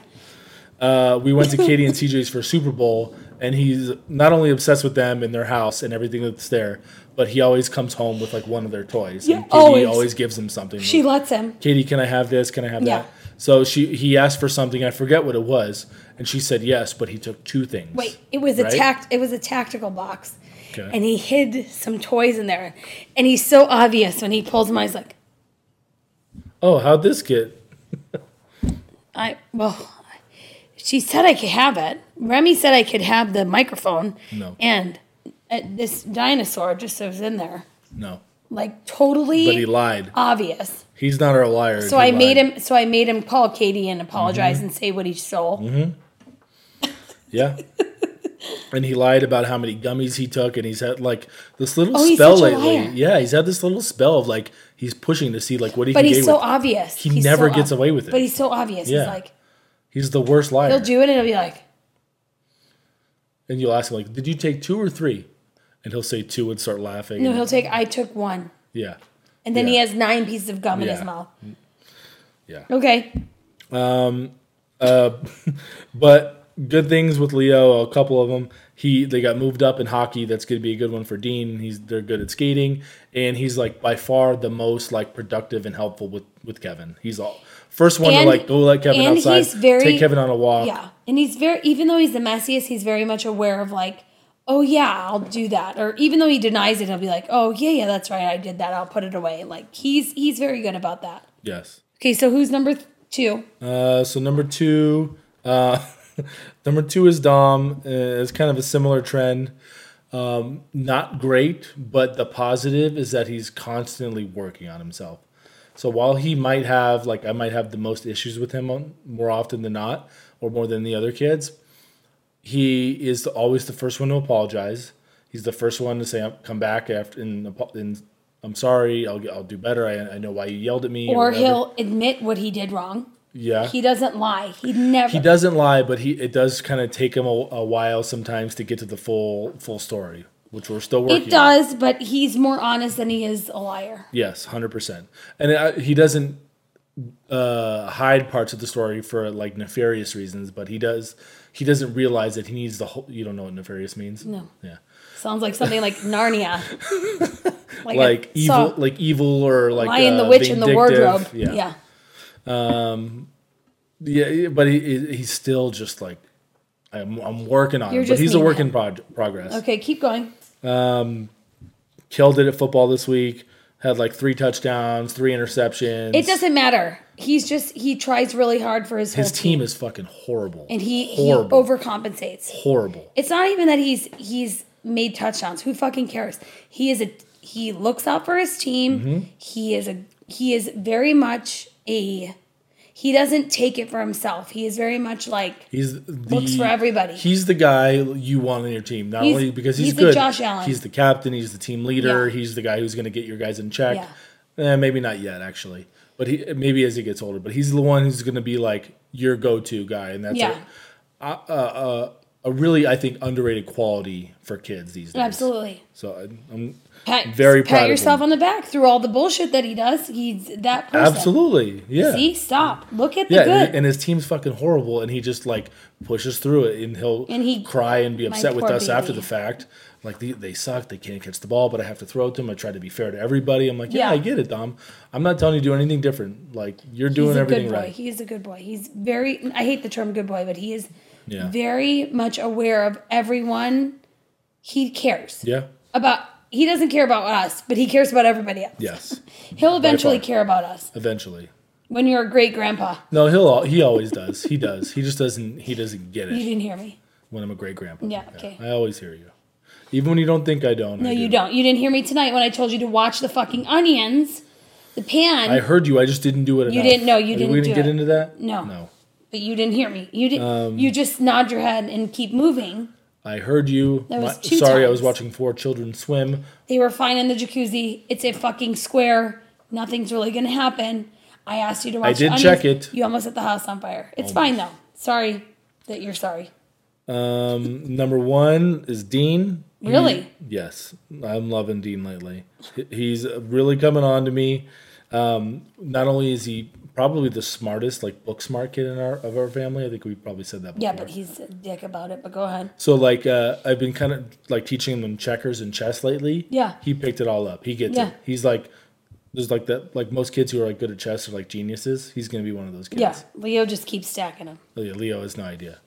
S2: uh, we went to Katie and CJ's for Super Bowl, and he's not only obsessed with them and their house and everything that's there, but he always comes home with like one of their toys.
S1: Yeah,
S2: and Katie
S1: always.
S2: always. gives him something.
S1: She lets him.
S2: Katie, can I have this? Can I have
S1: Yeah.
S2: that? So she he asked for something. I forget what it was, and she said yes, but he took two things.
S1: Wait, it was a tact. It was a tactical box,
S2: Okay.
S1: and he hid some toys in there. And he's so obvious when he pulls them. out, He's like,
S2: Oh, how'd this get?
S1: I well, she said I could have it. Remy said I could have the microphone.
S2: No.
S1: And uh, this dinosaur just was in there,
S2: No,
S1: like totally
S2: but he lied.
S1: obvious.
S2: He's not our liar.
S1: So
S2: He
S1: I made him. So I made him call Katie and apologize
S2: Mm-hmm.
S1: and say what he stole.
S2: Yeah. and he lied about how many gummies he took, and he's had like this little
S1: Oh,
S2: spell lately. Yeah, he's had this little spell of like he's pushing to see like what he
S1: But
S2: can
S1: he's so
S2: with.
S1: obvious.
S2: He
S1: He's
S2: never
S1: so
S2: gets
S1: ob-
S2: away with it.
S1: But he's so obvious.
S2: Yeah.
S1: He's like,
S2: He's the worst liar.
S1: he'll do it and he'll be like,
S2: and you'll ask him like, "Did you take two or three? And he'll say two and start laughing.
S1: no, he'll take. I took one,
S2: yeah,
S1: and then he has nine pieces of gum in his mouth.
S2: yeah.
S1: Okay. Um. Uh.
S2: but good things with Leo. A couple of them. He they got moved up in hockey. That's going to be a good one for Dean. He's they're good at skating, and he's like by far the most like productive and helpful with with Kevin. He's all first one
S1: And-
S2: to like go let Kevin outside,
S1: very-
S2: take Kevin on a walk.
S1: Yeah. And he's very, even though he's the messiest, he's very much aware of like, oh yeah, I'll do that. Or even though he denies it, he'll be like, oh yeah, yeah, that's right, I did that. I'll put it away. Like he's he's very good about that.
S2: Yes.
S1: Okay, so who's number th- two?
S2: Uh, so number two, uh, number two is Dom. Uh, it's kind of a similar trend. Um, not great, but the positive is that he's constantly working on himself. So while he might have, like, I might have the most issues with him on, more often than not, or more than the other kids, he is always the first one to apologize. He's the first one to say, "Come back after," and, and I'm sorry. I'll I'll do better. I, I know why you yelled at me.
S1: Or
S2: whatever."
S1: he'll admit what he did wrong.
S2: Yeah,
S1: He doesn't lie. He never.
S2: he doesn't lie, but he it does kind of take him a, a while sometimes to get to the full full story, which we're still working. On.
S1: It does, but he's more honest than he is a liar.
S2: Yes, hundred percent, and uh, he doesn't uh, hide parts of the story for like nefarious reasons, but he does. He doesn't realize that he needs the whole. You don't know what nefarious means.
S1: No.
S2: Yeah.
S1: Sounds like something like Narnia. like
S2: Like evil,
S1: saw
S2: like evil, or like
S1: Lion, the
S2: uh,
S1: Witch, and the. Wardrobe.
S2: Yeah,
S1: yeah.
S2: Yeah, but he he- he's still just like I'm, I'm working on
S1: You're
S2: him, but he's a work in prog- progress.
S1: Okay, keep going.
S2: Um, killed it at football this week. Had like three touchdowns, three interceptions.
S1: It doesn't matter. He's just he tries really hard for his,
S2: His
S1: team,
S2: team is fucking horrible.
S1: and he
S2: horrible,
S1: he overcompensates.
S2: horrible.
S1: It's not even that he's he's made touchdowns. Who fucking cares? He is a he looks out for his team.
S2: Mm-hmm.
S1: He is a he is very much a he doesn't take it for himself. He is very much like
S2: He's the,
S1: Looks for everybody.
S2: He's the guy you want on your team, not
S1: He's-
S2: only because he's,
S1: he's the
S2: good.
S1: Josh Allen.
S2: He's the captain. He's the team leader.
S1: Yeah.
S2: He's the guy who's going to get your guys in check.
S1: Yeah.
S2: Eh, maybe not yet, actually, but he maybe as he gets older. But he's the one who's going to be like your go-to guy, and that's
S1: Yeah.
S2: a, a, a, a really I think underrated quality for kids these days.
S1: absolutely.
S2: So I'm
S1: Pat,
S2: Very proud
S1: pat
S2: of
S1: yourself on the back through all the bullshit that he does. He's that person.
S2: absolutely yeah.
S1: See, stop. Look at the
S2: Yeah,
S1: good.
S2: and, and his team's fucking horrible, and he just like pushes through it, and he'll
S1: And he-
S2: cry and be upset with us after the fact. Like they, they suck, they can't catch the ball, but I have to throw it to them. I try to be fair to everybody. I'm like, yeah,
S1: Yeah.
S2: I get it, Dom. I'm not telling you to do anything different. Like you're
S1: He's
S2: doing
S1: a
S2: everything
S1: good boy.
S2: right.
S1: He is a good boy. He's very. I hate the term good boy, but he is
S2: Yeah.
S1: very much aware of everyone. He cares
S2: Yeah.
S1: about. He doesn't care about us, but he cares about everybody else.
S2: Yes.
S1: He'll eventually care about us
S2: Eventually.
S1: when you're a great grandpa.
S2: No, he'll he always does. He does. He just doesn't. He doesn't get it.
S1: You didn't hear me.
S2: when I'm a great grandpa.
S1: Yeah, okay.
S2: I always hear you, even when you don't think I don't.
S1: No,
S2: I
S1: you
S2: do.
S1: don't. You didn't hear me tonight when I told you to watch the fucking onions, the pan.
S2: I heard you. I just didn't do it.
S1: You didn't- no, you didn't
S2: We didn't get
S1: it.
S2: into that.
S1: No.
S2: No.
S1: But you didn't hear me. You did.
S2: Um,
S1: you just nod your head and keep moving.
S2: I heard you.
S1: That was two
S2: sorry, I was watching four children swim.
S1: They were fine in the jacuzzi. It's a fucking square. Nothing's really gonna happen. I asked you to watch.
S2: I did
S1: the
S2: check it. Oh
S1: You almost set the house on fire. It's fine though. Sorry that you're sorry.
S2: Um, number one is Dean. He-
S1: Really?
S2: yes, I'm loving Dean lately. He's really coming on to me. Um, not only is he probably the smartest, like book smart kid in our of our family. I think we probably said that. Before.
S1: Yeah, but he's a dick about it. But go ahead.
S2: So like uh, I've been kind of like teaching him checkers and chess lately.
S1: Yeah.
S2: He picked it all up. He gets
S1: Yeah.
S2: it. He's like there's like that like most kids who are like good at chess are like geniuses. He's gonna be one of those kids.
S1: Yeah, Leo just keeps stacking them.
S2: Oh, yeah, Leo has no idea.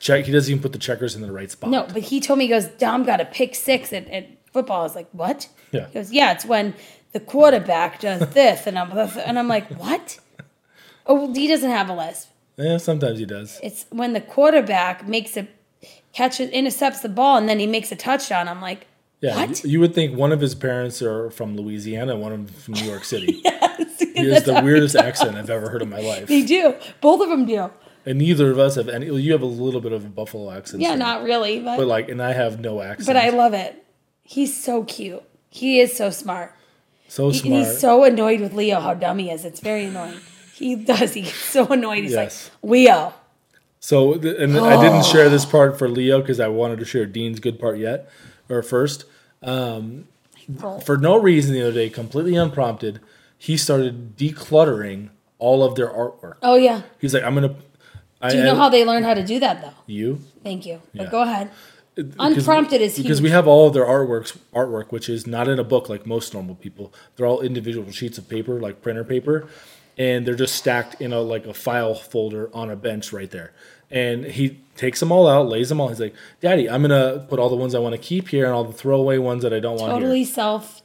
S2: Check he doesn't even put the checkers in the right spot.
S1: No, but he told me he goes, Dom got a pick six at, at football. I was like, what?
S2: Yeah.
S1: He goes, yeah, it's when the quarterback does this, and I'm and I'm like, what? Oh, well, he doesn't have a lisp.
S2: Yeah, sometimes he does.
S1: It's when the quarterback makes a catches intercepts the ball and then he makes a touchdown. I'm like,
S2: Yeah,
S1: what?
S2: you, would think one of his parents are from Louisiana, one of them from New York City.
S1: yes,
S2: He has the weirdest accent I've ever heard in my life.
S1: They do. Both of them do.
S2: And neither of us have any. You have a little bit of a Buffalo accent.
S1: Yeah, not really, but
S2: But like, and I have no accent.
S1: but I love it. He's so cute. He is so smart.
S2: so
S1: He-
S2: smart.
S1: he's so annoyed with Leo how dumb he is. It's very annoying. He does. He gets so annoyed. He's
S2: Yes.
S1: like, Leo.
S2: So, and I didn't oh. share this part for Leo because I wanted to share Dean's good part yet, or first. Um, for no reason the other day, completely unprompted, he started decluttering all of their artwork.
S1: Oh yeah.
S2: He's like, I'm gonna. I,
S1: Do you know
S2: and
S1: how they learn how to do that though?
S2: you
S1: Thank you. But
S2: Yeah.
S1: go ahead.
S2: Because-
S1: Unprompted is
S2: because
S1: huge.
S2: we have all of their artworks artwork which is not in a book like most normal people they're all individual sheets of paper like printer paper and they're just stacked in a like a file folder on a bench right there. And he takes them all out lays them all. He's like daddy i'm gonna put all the ones i want to keep here and all the throwaway ones that i don't want
S1: Totally self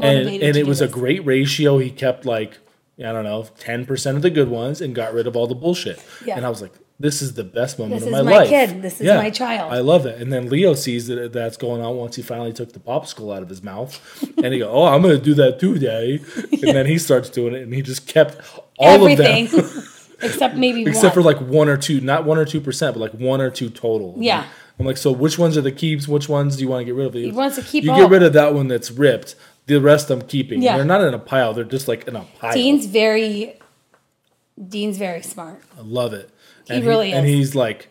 S2: and, and it was a great ratio. He kept like i don't know 10% of the good ones and got rid of all the bullshit.
S1: Yeah.
S2: and i was like this is the best moment
S1: This
S2: of
S1: is
S2: my,
S1: my
S2: life
S1: kid. This is my child.
S2: i love it and then leo sees that that's going on once he finally took the popsicle out of his mouth and he go oh i'm gonna do that too daddy and then he starts doing it and he just kept all
S1: everything
S2: of them
S1: except maybe
S2: except
S1: one.
S2: for like one or two not one or two percent but like one or two total
S1: Yeah.
S2: i'm like so which ones are the keeps which ones do you want to get rid of he
S1: wants to keep
S2: you
S1: all.
S2: get rid of that one that's ripped the rest i'm keeping
S1: Yeah.
S2: they're not in a pile they're just like in a pile
S1: Dean's very Dean's very smart.
S2: I love it.
S1: He really
S2: And
S1: is.
S2: he's like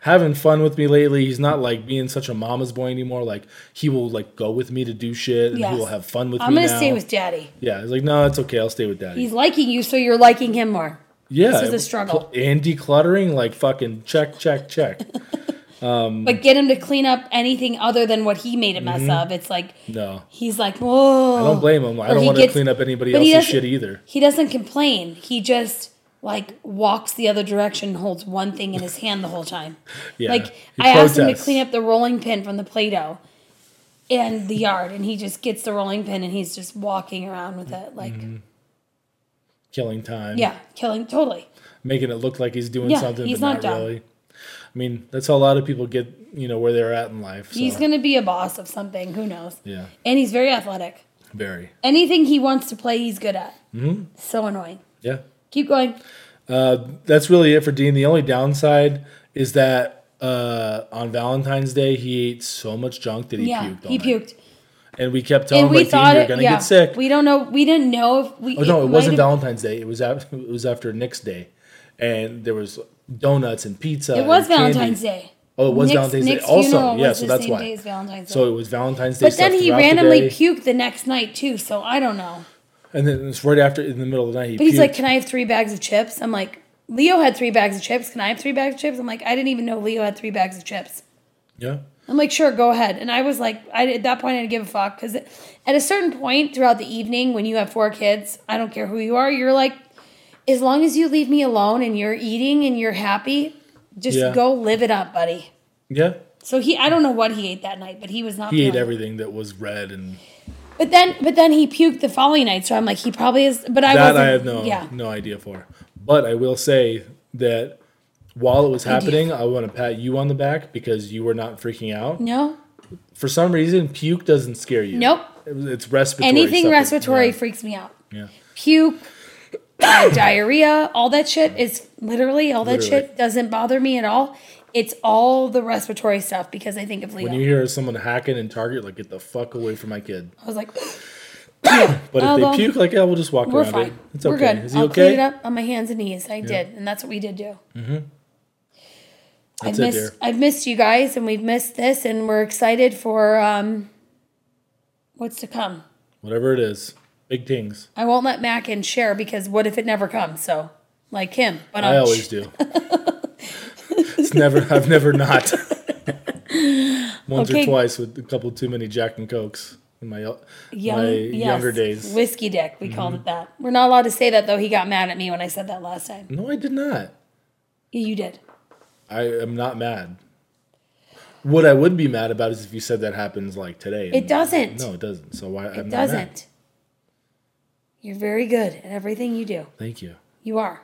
S2: having fun with me lately. He's not like being such a mama's boy anymore. Like he will like go with me to do shit and
S1: Yes.
S2: he will have fun with me.
S1: I'm gonna
S2: now.
S1: stay with Daddy.
S2: Yeah, he's like, no, it's okay. I'll stay with daddy.
S1: He's liking you, so you're liking him more.
S2: yeah,
S1: this is a struggle.
S2: And decluttering, like fucking check, check, check.
S1: But get him to clean up anything other than what he made a mess of. It's like
S2: no,
S1: he's like, whoa.
S2: Mm-hmm. I don't blame him. I
S1: Or
S2: don't
S1: he
S2: want to clean up anybody else's shit either.
S1: He doesn't complain. He just like walks the other direction, and holds one thing in his hand the whole time.
S2: Yeah,
S1: Like I asked him to clean up the rolling pin from the Play-Doh and the yard, and he just gets the rolling pin and he's just walking around with it, like
S2: Mm-hmm. Killing time.
S1: yeah, killing totally.
S2: making it look like he's doing
S1: Yeah,
S2: something,
S1: he's
S2: but
S1: not
S2: not, really. I mean, that's how a lot of people get, you know, where they're at in life. So,
S1: He's gonna be a boss of something. Who knows?
S2: yeah,
S1: And he's very athletic.
S2: very.
S1: Anything he wants to play, he's good at.
S2: Mm-hmm.
S1: So annoying.
S2: Yeah.
S1: Keep going.
S2: Uh, that's really it for Dean. The only downside is that uh, on Valentine's Day he ate so much junk that he
S1: yeah,
S2: puked.
S1: he
S2: night.
S1: puked.
S2: and we kept telling
S1: And
S2: him
S1: we
S2: like, Dean,
S1: thought
S2: you're gonna
S1: Yeah,
S2: get sick.
S1: we don't know. We didn't know if we.
S2: oh no, it
S1: might
S2: wasn't Valentine's Day. It was after, it was after Nick's Day, and there was donuts and pizza.
S1: It was
S2: and candy.
S1: Valentine's Day.
S2: Oh, it was
S1: Nick's-
S2: Valentine's
S1: Nick's
S2: Day. Also, yeah, so
S1: the
S2: that's
S1: same
S2: why.
S1: day as Valentine's Day.
S2: So it was Valentine's Day.
S1: but then he
S2: throughout the
S1: randomly puked the next night too. So I don't know.
S2: And then it's right after in the middle of the night. He
S1: But he's
S2: puked.
S1: like, "Can I have three bags of chips?" I'm like, "Leo had three bags of chips. Can I have three bags of chips?" I'm like, "I didn't even know Leo had three bags of chips."
S2: yeah,
S1: I'm like, "Sure, go ahead." And I was like, I at that point I didn't give a fuck because at a certain point throughout the evening when you have four kids, I don't care who you are, you're like, as long as you leave me alone and you're eating and you're happy, just
S2: Yeah.
S1: go live it up, buddy.
S2: yeah.
S1: So he, I don't know what he ate that night, but he was not.
S2: He ate everything that was red and
S1: But then, but then he puked the following night. So I'm like, he probably is. But I
S2: that
S1: wasn't.
S2: I have no
S1: Yeah.
S2: no idea for. But I will say that while it was happening, I want to pat you on the back because you were not freaking out.
S1: No.
S2: For some reason, puke doesn't scare you.
S1: Nope.
S2: It It's respiratory.
S1: Anything
S2: stuff.
S1: respiratory
S2: Yeah.
S1: freaks me out.
S2: yeah.
S1: Puke, diarrhea, all that shit is literally all that
S2: Literally.
S1: shit doesn't bother me at all. It's all the respiratory stuff because I think of Leo.
S2: When you hear someone hacking in Target, like get the fuck away from my kid.
S1: I was like, yeah.
S2: But if
S1: Although,
S2: they puke, like yeah, we'll just walk
S1: we're
S2: around
S1: fine.
S2: it. It's
S1: We're
S2: okay.
S1: good.
S2: Is he
S1: I'll clean it up on my hands and knees. I did, and that's what we did do.
S2: That's
S1: I've missed. I've missed you guys and we've missed this and we're excited for um what's to come.
S2: Whatever it is, big things.
S1: I won't let Mac Mackin share because what if it never comes? So like him. But
S2: I
S1: I'm-
S2: always do. it's never. I've never not. Once
S1: Okay.
S2: or twice with a couple too many Jack and Cokes in my
S1: young,
S2: my
S1: yes,
S2: younger days. Mm-hmm.
S1: Whiskey dick, we called it that. We're not allowed to say that though. He got mad at me when I said that last time.
S2: No, I did not.
S1: Yeah, You did.
S2: I am not mad. What I would be mad about is if you said that happens like today.
S1: It doesn't.
S2: No, it doesn't. So why? I'm
S1: It
S2: not mad.
S1: doesn't. You're very good at everything you do.
S2: Thank you.
S1: You are.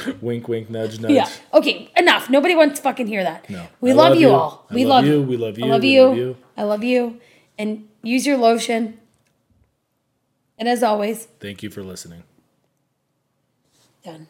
S2: Wink, wink, nudge, nudge.
S1: Yeah. Okay. Enough. Nobody wants to fucking hear that.
S2: No.
S1: We love,
S2: love
S1: you all.
S2: I
S1: we
S2: love
S1: love
S2: you. We love you.
S1: I
S2: love
S1: you.
S2: love you.
S1: I love you. And use your lotion. And as always,
S2: Thank you for listening.
S1: done.